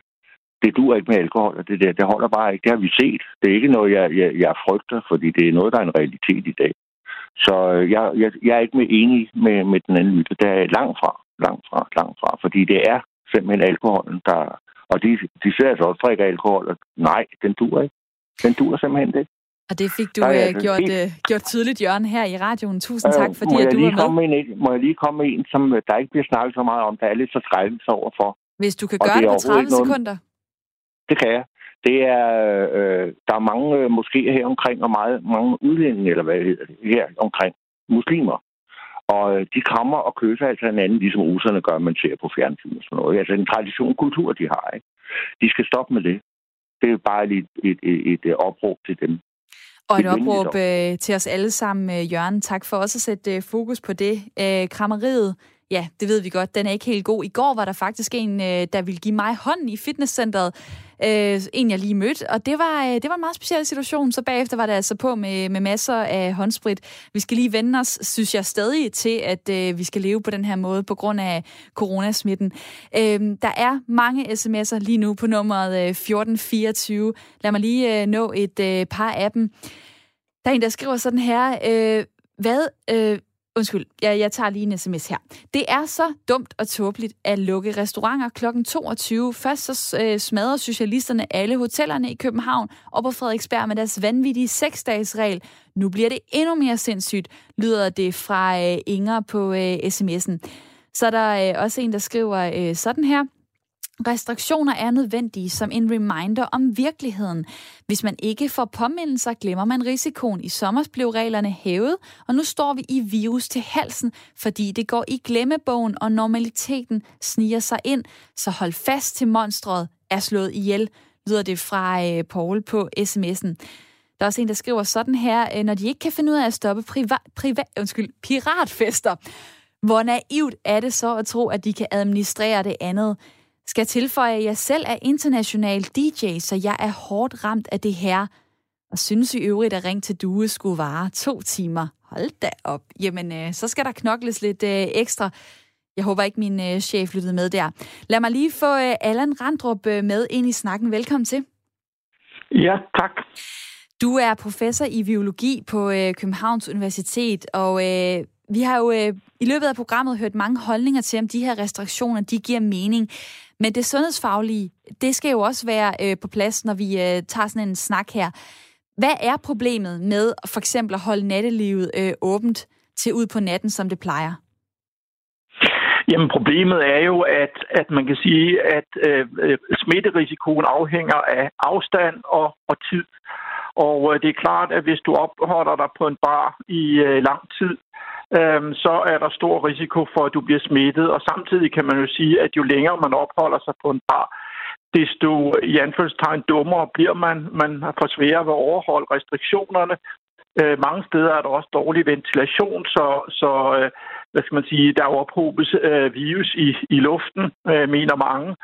det duer ikke med alkohol, og det der, det holder bare ikke. Det har vi set. Det er ikke noget, jeg, jeg, jeg frygter, fordi det er noget, der er en realitet i dag. Så øh, jeg, jeg, jeg er ikke med enig med, med den anden lytter. Det er langt fra, langt fra, langt fra, fordi det er simpelthen alkoholen, der, og de, de ser altså også drikker alkohol, og nej, den dur ikke. Den dur simpelthen ikke. Og det fik du uh, gjort, uh, gjort tydeligt, Jørgen, her i radioen. Tusind tak, fordi at du er med. Komme en, må jeg lige komme med en, som der ikke bliver snakket så meget om, der er lidt så skrækkelse overfor. Hvis du kan og gøre det, det på 30 noget... sekunder. Det kan jeg. Det er, øh, der er mange øh, moskéer her omkring, og meget, mange udlændinge, eller hvad det hedder, her omkring, muslimer. Og øh, de kommer og kysser altså hinanden, ligesom russerne gør, man ser på fjernsyn og sådan noget. Altså en tradition kultur, de har. Ikke? De skal stoppe med det. Det er bare et, et, et, et opråb til dem. Og et opråb øh, til os alle sammen, øh, Jørgen. Tak for også at sætte øh, fokus på det. Øh, krammeriet, ja, det ved vi godt, den er ikke helt god. I går var der faktisk en, øh, der ville give mig hånden i fitnesscenteret øh, en jeg lige mødte, og det var, øh, det var en meget speciel situation. Så bagefter var det altså på med, med masser af håndsprit. Vi skal lige vende os, synes jeg stadig, til at øh, vi skal leve på den her måde på grund af coronasmitten. Øh, der er mange sms'er lige nu på nummeret øh, 1424. Lad mig lige øh, nå et øh, par af dem. Der er en, der skriver sådan her, øh, hvad, øh, Undskyld, jeg, jeg tager lige en sms her. Det er så dumt og tåbeligt at lukke restauranter kl. 22. Først så øh, smadrer socialisterne alle hotellerne i København og på Frederiksberg med deres vanvittige seksdagsregel. Nu bliver det endnu mere sindssygt, lyder det fra øh, Inger på øh, sms'en. Så er der øh, også en, der skriver øh, sådan her. Restriktioner er nødvendige som en reminder om virkeligheden. Hvis man ikke får påmindelser, glemmer man risikoen. I sommer blev reglerne hævet, og nu står vi i virus til halsen, fordi det går i glemmebogen, og normaliteten sniger sig ind. Så hold fast til monstret er slået ihjel, lyder det fra øh, Paul på sms'en. Der er også en, der skriver sådan her, øh, når de ikke kan finde ud af at stoppe priva- priva- undskyld, piratfester, hvor naivt er det så at tro, at de kan administrere det andet? Skal tilføje, at jeg selv er international DJ, så jeg er hårdt ramt af det her. Og synes i øvrigt, at Ring til Due skulle vare to timer. Hold da op. Jamen, øh, så skal der knokles lidt øh, ekstra. Jeg håber ikke, min øh, chef lyttede med der. Lad mig lige få øh, Allan Randrup øh, med ind i snakken. Velkommen til. Ja, tak. Du er professor i biologi på øh, Københavns Universitet, og øh, vi har jo øh, i løbet af programmet hørt mange holdninger til, om de her restriktioner de giver mening. Men det sundhedsfaglige, det skal jo også være øh, på plads, når vi øh, tager sådan en snak her. Hvad er problemet med for eksempel at holde nattelivet øh, åbent til ud på natten, som det plejer? Jamen problemet er jo, at, at man kan sige, at øh, øh smitterisikoen afhænger af afstand og, og tid. Og øh, det er klart, at hvis du opholder dig på en bar i øh, lang tid, øh, så er der stor risiko for, at du bliver smittet. Og samtidig kan man jo sige, at jo længere man opholder sig på en bar, desto i anførselstegn dummere bliver man. Man får sværere ved at overholde restriktionerne. Øh, mange steder er der også dårlig ventilation, så, så øh, hvad skal man sige, der ophobes øh, virus i, i luften, øh, mener mange.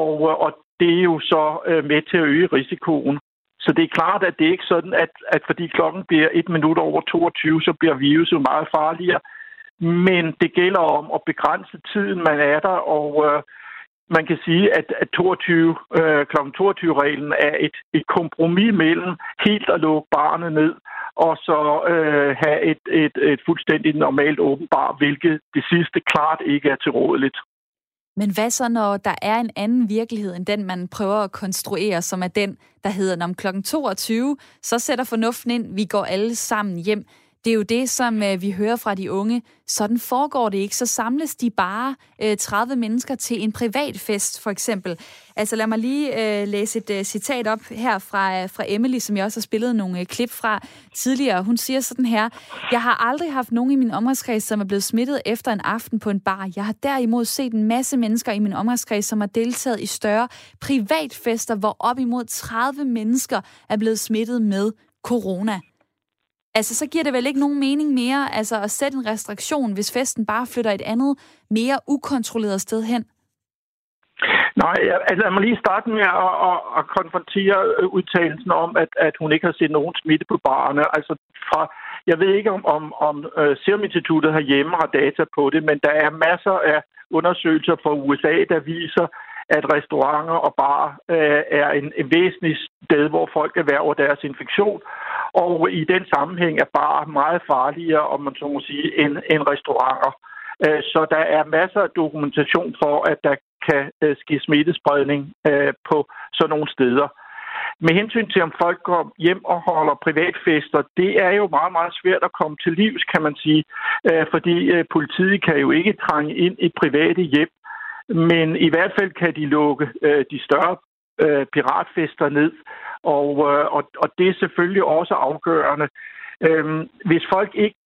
Og, øh, og det er jo så øh, med til at øge risikoen. Så det er klart, at det er ikke sådan, at, at fordi klokken bliver et minut over 22, så bliver viruset meget farligere. Men det gælder om at begrænse tiden, man er der, og øh, man kan sige, at, at 22, øh, kl. 22-reglen er et, et kompromis mellem helt at lukke barnet ned, og så øh, have et, et, et fuldstændig normalt åbenbar, hvilket det sidste klart ikke er tilrådeligt. Men hvad så, når der er en anden virkelighed, end den, man prøver at konstruere, som er den, der hedder, om klokken 22, så sætter fornuften ind, vi går alle sammen hjem. Det er jo det, som øh, vi hører fra de unge. Sådan foregår det ikke. Så samles de bare øh, 30 mennesker til en privat fest, for eksempel. Altså lad mig lige øh, læse et øh, citat op her fra, øh, fra Emily, som jeg også har spillet nogle øh, klip fra tidligere. Hun siger sådan her, Jeg har aldrig haft nogen i min omgangskreds, som er blevet smittet efter en aften på en bar. Jeg har derimod set en masse mennesker i min omgangskreds, som har deltaget i større privatfester, hvor op imod 30 mennesker er blevet smittet med corona. Altså, så giver det vel ikke nogen mening mere altså, at sætte en restriktion, hvis festen bare flytter et andet, mere ukontrolleret sted hen? Nej, altså lad mig lige starte med at, at, at konfrontere øh, udtalelsen om, at, at hun ikke har set nogen smitte på barne. Altså fra, jeg ved ikke, om, om, om øh, Serum Instituttet herhjemme har data på det, men der er masser af undersøgelser fra USA, der viser, at restauranter og bar øh, er en, en væsentlig sted, hvor folk erhverver deres infektion. Og i den sammenhæng er bar meget farligere, om man så må sige, end, end restauranter. Øh, så der er masser af dokumentation for, at der kan øh, ske smittespredning øh, på sådan nogle steder. Med hensyn til, om folk går hjem og holder privatfester, det er jo meget, meget svært at komme til livs, kan man sige. Øh, fordi øh, politiet kan jo ikke trænge ind i private hjem. Men i hvert fald kan de lukke øh, de større øh, piratfester ned. Og, øh, og, og det er selvfølgelig også afgørende. Øh, hvis folk ikke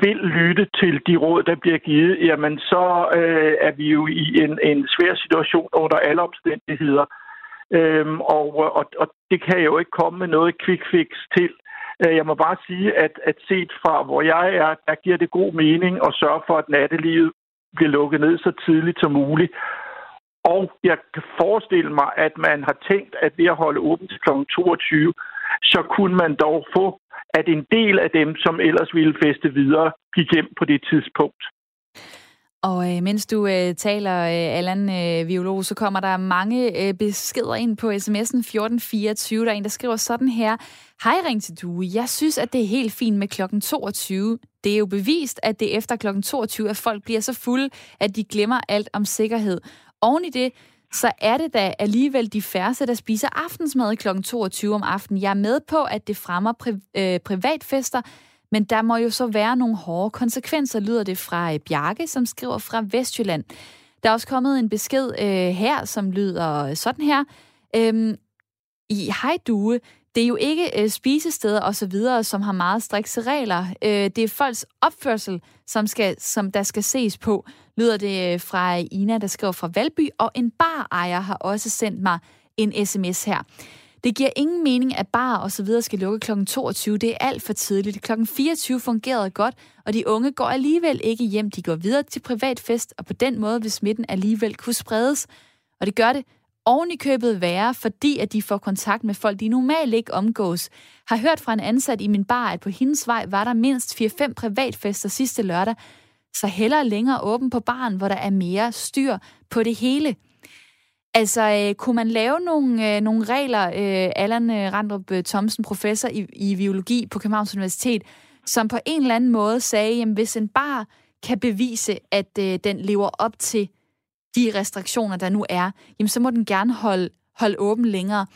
vil lytte til de råd, der bliver givet, jamen så øh, er vi jo i en, en svær situation under alle omstændigheder. Øhm, og, og, og det kan jeg jo ikke komme med noget quick fix til. Jeg må bare sige, at, at set fra hvor jeg er, der giver det god mening at sørge for, at nattelivet bliver lukket ned så tidligt som muligt. Og jeg kan forestille mig, at man har tænkt, at ved at holde åbent til kl. 22, så kunne man dog få at en del af dem, som ellers ville feste videre, gik hjem på det tidspunkt. Og øh, mens du øh, taler, øh, Allan øh, Violog, så kommer der mange øh, beskeder ind på sms'en 1424. Der er en, der skriver sådan her. Hej Ring til du. Jeg synes, at det er helt fint med klokken 22. Det er jo bevist, at det er efter klokken 22, at folk bliver så fulde, at de glemmer alt om sikkerhed. Oven i det, så er det da alligevel de færreste, der spiser aftensmad kl. 22 om aftenen. Jeg er med på, at det fremmer pri- øh, privatfester, men der må jo så være nogle hårde konsekvenser, lyder det fra øh, Bjarke, som skriver fra Vestjylland. Der er også kommet en besked øh, her, som lyder sådan her. Øhm, I Hej Due, det er jo ikke øh, spisesteder og så videre, som har meget strikse regler. Øh, det er folks opførsel, som, skal, som der skal ses på, lyder det øh, fra Ina, der skriver fra Valby, og en barejer har også sendt mig en sms her. Det giver ingen mening, at bar og så videre skal lukke kl. 22. Det er alt for tidligt. Kl. 24 fungerede godt, og de unge går alligevel ikke hjem. De går videre til privatfest, og på den måde vil smitten alligevel kunne spredes. Og det gør det oven i købet værre, fordi at de får kontakt med folk, de normalt ikke omgås. Har hørt fra en ansat i min bar, at på hendes vej var der mindst 4-5 privatfester sidste lørdag, så heller længere åben på baren, hvor der er mere styr på det hele. Altså, øh, kunne man lave nogle, øh, nogle regler, øh, Allan øh, Randrup øh, Thomsen, professor i, i biologi på Københavns Universitet, som på en eller anden måde sagde, at hvis en bar kan bevise, at øh, den lever op til de restriktioner, der nu er, jamen så må den gerne holde, holde åben længere.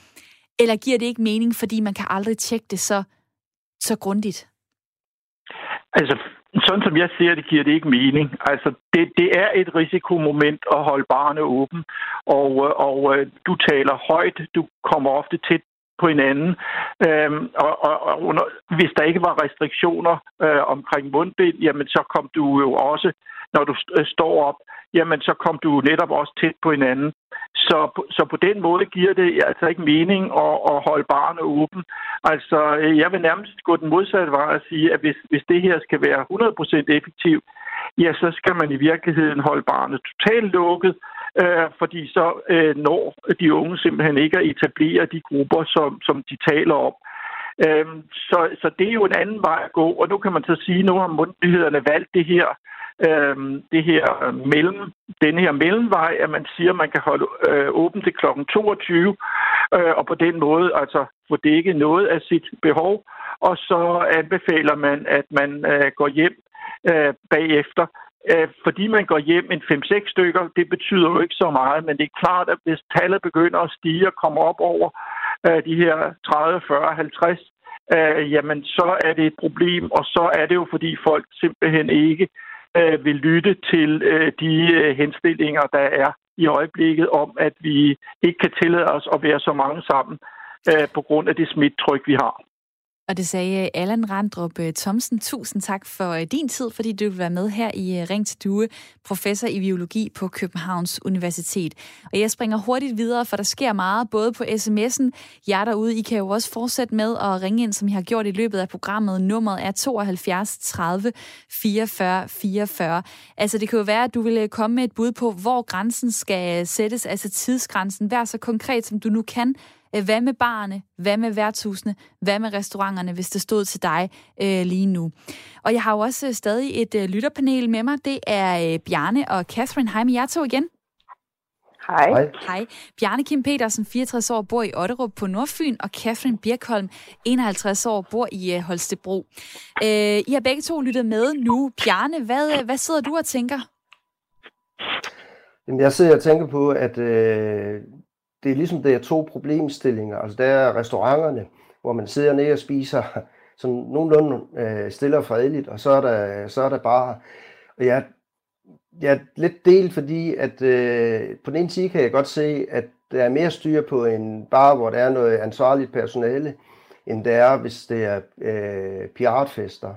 Eller giver det ikke mening, fordi man kan aldrig tjekke det så, så grundigt? Altså, sådan som jeg ser det, giver det ikke mening. Altså, det, det er et risikomoment at holde barnet åben, og, øh, og øh, du taler højt, du kommer ofte tæt på hinanden. Øhm, og, og, og under, hvis der ikke var restriktioner øh, omkring mundbind, jamen så kom du jo også, når du st- står op, jamen så kom du netop også tæt på hinanden. Så, så på den måde giver det altså ikke mening at, at holde barnet åben. Altså, øh, jeg vil nærmest gå den modsatte vej og sige, at hvis, hvis det her skal være 100% effektivt, ja, så skal man i virkeligheden holde barnet totalt lukket, øh, fordi så øh, når de unge simpelthen ikke at etablere de grupper, som, som de taler om. Øh, så, så det er jo en anden vej at gå, og nu kan man så sige, at nu har myndighederne valgt det her øh, øh, det her øh, mellem, den her mellemvej, at man siger, at man kan holde øh, åbent til kl. 22, øh, og på den måde altså få dækket noget af sit behov, og så anbefaler man, at man øh, går hjem øh, bagefter. Øh, fordi man går hjem en 5-6 stykker, det betyder jo ikke så meget, men det er klart, at hvis tallet begynder at stige og kommer op over øh, de her 30, 40, 50, øh, jamen så er det et problem, og så er det jo fordi folk simpelthen ikke øh, vil lytte til øh, de øh, henstillinger, der er i øjeblikket om, at vi ikke kan tillade os at være så mange sammen øh, på grund af det smittryk, vi har. Og det sagde øh, Allan Randrup øh, Thomsen. Tusind tak for øh, din tid, fordi du vil være med her i Ring til Due, professor i biologi på Københavns Universitet. Og jeg springer hurtigt videre, for der sker meget, både på sms'en. Jer derude, I kan jo også fortsætte med at ringe ind, som I har gjort i løbet af programmet. Nummeret er 72 30 44 44. Altså, det kan jo være, at du vil komme med et bud på, hvor grænsen skal sættes, altså tidsgrænsen. Vær så konkret, som du nu kan hvad med barne? Hvad med værtshusene? Hvad med restauranterne, hvis det stod til dig øh, lige nu? Og jeg har jo også øh, stadig et øh, lytterpanel med mig. Det er øh, Bjarne og Catherine. Hej med jer to igen. Hej. Hej. Hej. Bjarne Kim Petersen, 64 år, bor i Otterup på Nordfyn, og Catherine Birkholm, 51 år, bor i øh, Holstebro. Øh, I har begge to lyttet med nu. Bjarne, hvad, hvad sidder du og tænker? Jamen, jeg sidder og tænker på, at øh, det er ligesom, det er to problemstillinger. Altså, der er restauranterne, hvor man sidder ned og spiser sådan nogenlunde øh, stille og fredeligt, og så er der, så er der bare... Og jeg, jeg er lidt delt, fordi at øh, på den ene side kan jeg godt se, at der er mere styr på en bar, hvor der er noget ansvarligt personale, end der er, hvis det er øh, piratfester.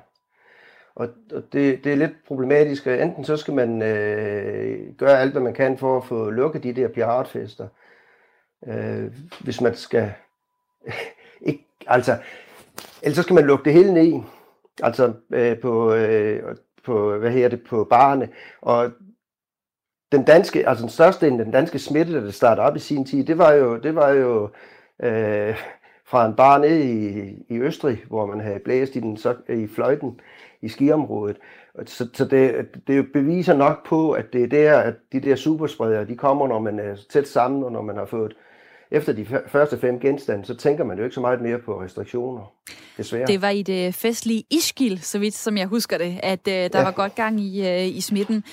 Og, og det, det er lidt problematisk. Enten så skal man øh, gøre alt, hvad man kan for at få lukket de der piratfester, øh, Øh, hvis man skal... ikke, altså, ellers så skal man lukke det hele ned, altså øh, på, øh, på, hvad her det, på barne. Og den danske, altså den største af den danske smitte, der startede op i sin tid, det var jo, det var jo øh, fra en bar nede i, i Østrig, hvor man havde blæst i, den, så, i fløjten i skiområdet. Så, så det, det beviser nok på, at det er der, at de der superspredere, de kommer, når man er tæt sammen, og når man har fået efter de første fem genstande, så tænker man jo ikke så meget mere på restriktioner, desværre. Det var i det festlige Ischgl, så vidt som jeg husker det, at uh, der ja. var godt gang i, uh, i smitten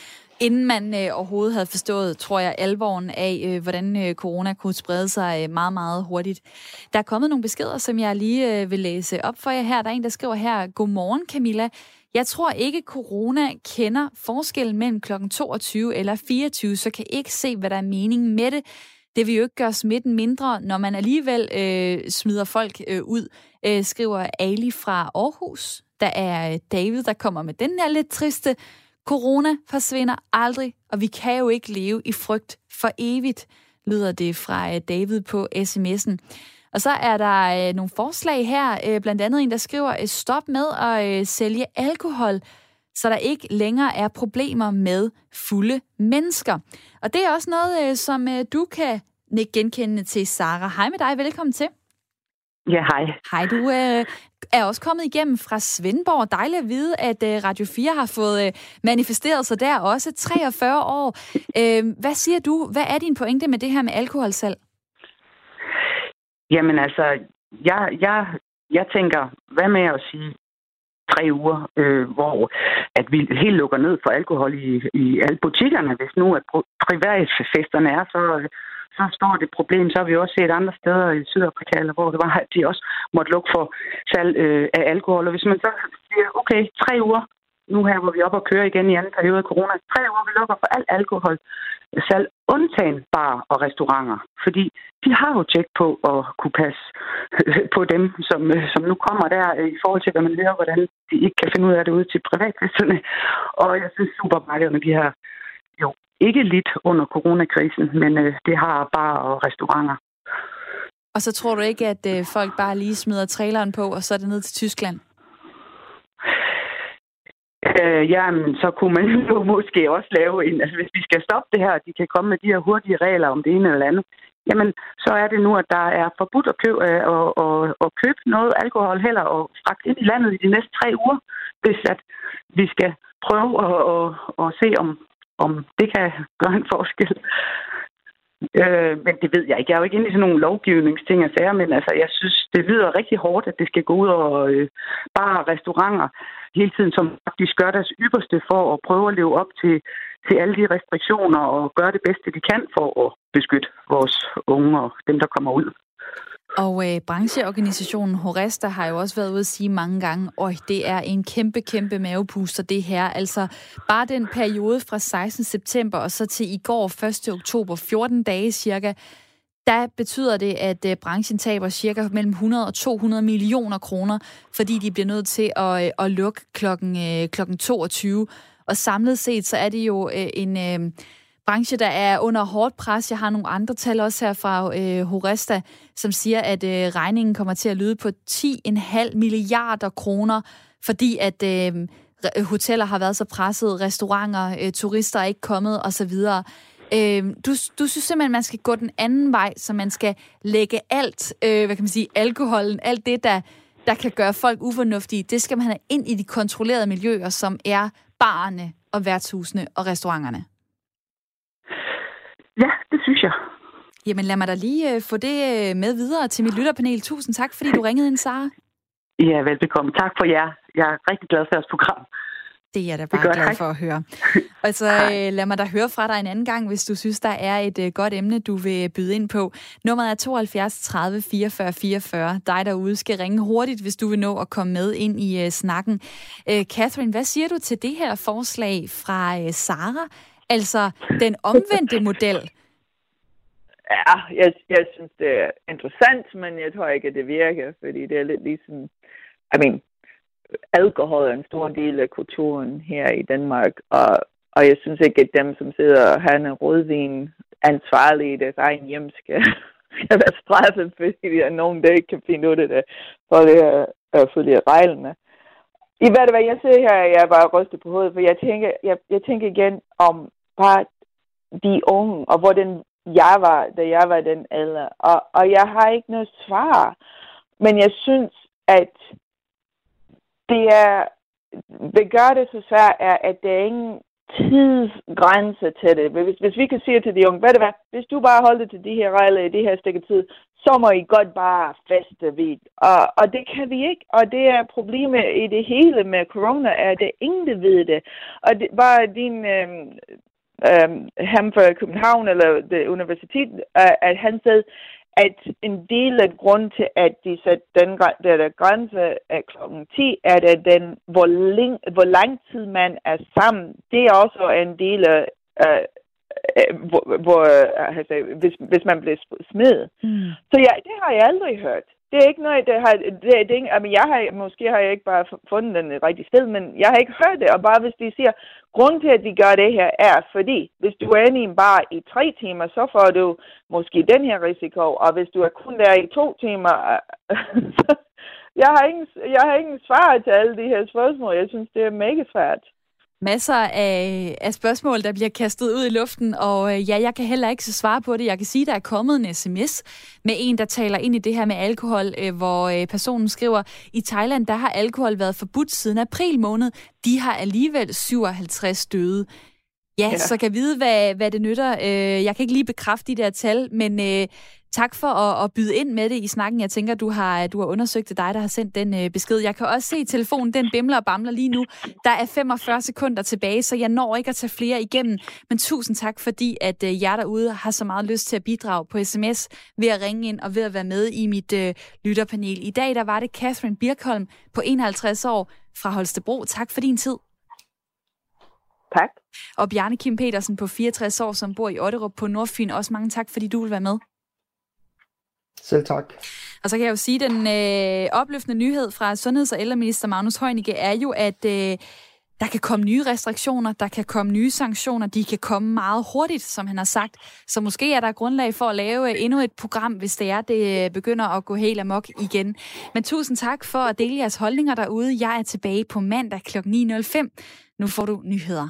inden man øh, overhovedet havde forstået, tror jeg, alvoren af, øh, hvordan øh, corona kunne sprede sig øh, meget, meget hurtigt. Der er kommet nogle beskeder, som jeg lige øh, vil læse op for jer her. Der er en, der skriver her, Godmorgen Camilla. Jeg tror ikke, corona kender forskellen mellem kl. 22 eller 24, så kan ikke se, hvad der er meningen med det. Det vil jo ikke gøre smitten mindre, når man alligevel øh, smider folk øh, ud, øh, skriver Ali fra Aarhus. Der er øh, David, der kommer med den her lidt triste. Corona forsvinder aldrig, og vi kan jo ikke leve i frygt for evigt, lyder det fra øh, David på sms'en. Og så er der øh, nogle forslag her, øh, blandt andet en, der skriver, øh, stop med at øh, sælge alkohol, så der ikke længere er problemer med fulde mennesker. Og det er også noget, øh, som øh, du kan genkende til, Sara. Hej med dig, velkommen til. Ja, hej. Hej, du øh, er også kommet igennem fra Svendborg. Dejligt at vide, at øh, Radio 4 har fået øh, manifesteret sig der også 43 år. Øh, hvad siger du? Hvad er din pointe med det her med alkoholsalg? Jamen altså, jeg, jeg, jeg tænker, hvad med at sige tre uger, øh, hvor at vi helt lukker ned for alkohol i, i alle butikkerne. Hvis nu at privatfesterne er så så står det problem. Så har vi også set andre steder i Sydafrika, eller hvor det var, at de også måtte lukke for salg øh, af alkohol. Og hvis man så siger, okay, tre uger, nu her, hvor vi er oppe og kører igen i anden periode af corona, tre uger, vi lukker for al alkohol, salg, undtagen bar og restauranter. Fordi de har jo tjek på at kunne passe på dem, som, som nu kommer der, øh, i forhold til, hvad man hører, hvordan de ikke kan finde ud af det ude til privatfesterne. Og jeg synes, supermarkederne, de har jo ikke lidt under coronakrisen, men øh, det har bar og restauranter. Og så tror du ikke, at øh, folk bare lige smider traileren på, og så er det ned til Tyskland? Øh, jamen, så kunne man jo måske også lave en... Altså, hvis vi skal stoppe det her, de kan komme med de her hurtige regler om det ene eller andet, jamen, så er det nu, at der er forbudt at købe, øh, og, og, og købe noget alkohol heller og fragt ind i landet i de næste tre uger, hvis at vi skal prøve at, at, at se, om, om det kan gøre en forskel. Øh, men det ved jeg ikke. Jeg er jo ikke inde i sådan nogle lovgivningsting og sager, men altså, jeg synes, det lyder rigtig hårdt, at det skal gå ud over øh, bare restauranter hele tiden, som faktisk gør deres ypperste for at prøve at leve op til, til alle de restriktioner og gøre det bedste, de kan for at beskytte vores unge og dem, der kommer ud. Og øh, brancheorganisationen Horesta har jo også været ude at sige mange gange, at det er en kæmpe, kæmpe mavepuster, det her. Altså bare den periode fra 16. september og så til i går, 1. oktober, 14 dage cirka, der betyder det, at øh, branchen taber cirka mellem 100 og 200 millioner kroner, fordi de bliver nødt til at, øh, at lukke klokken, øh, klokken 22. Og samlet set, så er det jo øh, en... Øh, Branche, der er under hårdt pres. Jeg har nogle andre tal også her fra øh, Horesta, som siger, at øh, regningen kommer til at lyde på 10,5 milliarder kroner, fordi at øh, hoteller har været så presset, restauranter, øh, turister er ikke kommet osv. Øh, du, du synes simpelthen, man skal gå den anden vej, så man skal lægge alt, øh, hvad kan man sige, alkoholen, alt det, der, der kan gøre folk ufornuftige, det skal man have ind i de kontrollerede miljøer, som er barne og værtshusene og restauranterne. Ja, det synes jeg. Jamen lad mig da lige øh, få det øh, med videre til mit lytterpanel. Tusind tak, fordi du ringede ind, Sara. Ja, velbekomme. Tak for jer. Jeg er rigtig glad for jeres program. Det er jeg da bare glad hej. for at høre. Og så øh, lad mig da høre fra dig en anden gang, hvis du synes, der er et godt emne, du vil byde ind på. Nummeret er 72 30 44 44. Dig derude skal ringe hurtigt, hvis du vil nå at komme med ind i snakken. Uh, Catherine, hvad siger du til det her forslag fra Sara? Altså den omvendte model. Ja, jeg, jeg synes, det er interessant, men jeg tror ikke, at det virker, fordi det er lidt ligesom, I mean, alkohol er en stor del af kulturen her i Danmark, og, og jeg synes ikke, at dem, som sidder og har en rødvin ansvarlige i deres egen hjem, skal, skal være straffet, fordi der er nogen, der ikke kan finde ud af det, for det er at følge reglerne. I hvad det var, jeg ser her, jeg er bare rystet på hovedet, for jeg tænker, jeg, jeg tænker igen om bare de unge, og hvordan jeg var, da jeg var den alder. Og, og jeg har ikke noget svar, men jeg synes, at det er, det gør det så svært, er, at der er ingen tidsgrænse til det. Hvis, hvis vi kan sige til de unge, hvad det var, hvis du bare holder til de her regler i det her stykke tid, så må I godt bare feste vidt. Og, og det kan vi ikke, og det er problemet i det hele med corona, er, at det ingen, der ved det. Og det, bare din øh, øh, ham fra København, eller det universitet, øh, at han sagde, at en del af grund til, at de satte den der, der grænse af klokken 10, er det den, hvor, ling, hvor lang tid man er sammen. Det er også en del af, øh, hvor, hvor altså, hvis, hvis man bliver smidt. Mm. Så ja, det har jeg aldrig hørt det er ikke noget, der har... Det, det er ikke, altså, jeg har, måske har jeg ikke bare fundet den rigtige sted, men jeg har ikke hørt det. Og bare hvis de siger, grund til, at de gør det her, er fordi, hvis du er inde i en bar i tre timer, så får du måske den her risiko. Og hvis du er kun der i to timer, øh, jeg har ingen, jeg har ingen svar til alle de her spørgsmål. Jeg synes, det er mega svært masser af, af spørgsmål, der bliver kastet ud i luften, og øh, ja, jeg kan heller ikke så svare på det. Jeg kan sige, at der er kommet en sms med en, der taler ind i det her med alkohol, øh, hvor øh, personen skriver, i Thailand, der har alkohol været forbudt siden april måned. De har alligevel 57 døde. Ja, ja. så kan vide, hvad, hvad det nytter. Jeg kan ikke lige bekræfte de der tal, men Tak for at, at byde ind med det i snakken. Jeg tænker, du har, du har undersøgt det dig, der har sendt den øh, besked. Jeg kan også se, at telefonen den bimler og bamler lige nu. Der er 45 sekunder tilbage, så jeg når ikke at tage flere igennem. Men tusind tak, fordi at øh, jer derude har så meget lyst til at bidrage på sms ved at ringe ind og ved at være med i mit øh, lytterpanel. I dag der var det Catherine Birkholm på 51 år fra Holstebro. Tak for din tid. Tak. Og Bjarne Kim Petersen på 64 år, som bor i Otterup på Nordfyn. Også mange tak, fordi du vil være med. Selv tak. Og så kan jeg jo sige, at den øh, opløftende nyhed fra Sundheds- og ældreminister Magnus Heunicke er jo, at øh, der kan komme nye restriktioner, der kan komme nye sanktioner, de kan komme meget hurtigt, som han har sagt. Så måske er der grundlag for at lave øh, endnu et program, hvis det er, det øh, begynder at gå helt amok igen. Men tusind tak for at dele jeres holdninger derude. Jeg er tilbage på mandag kl. 9.05. Nu får du nyheder.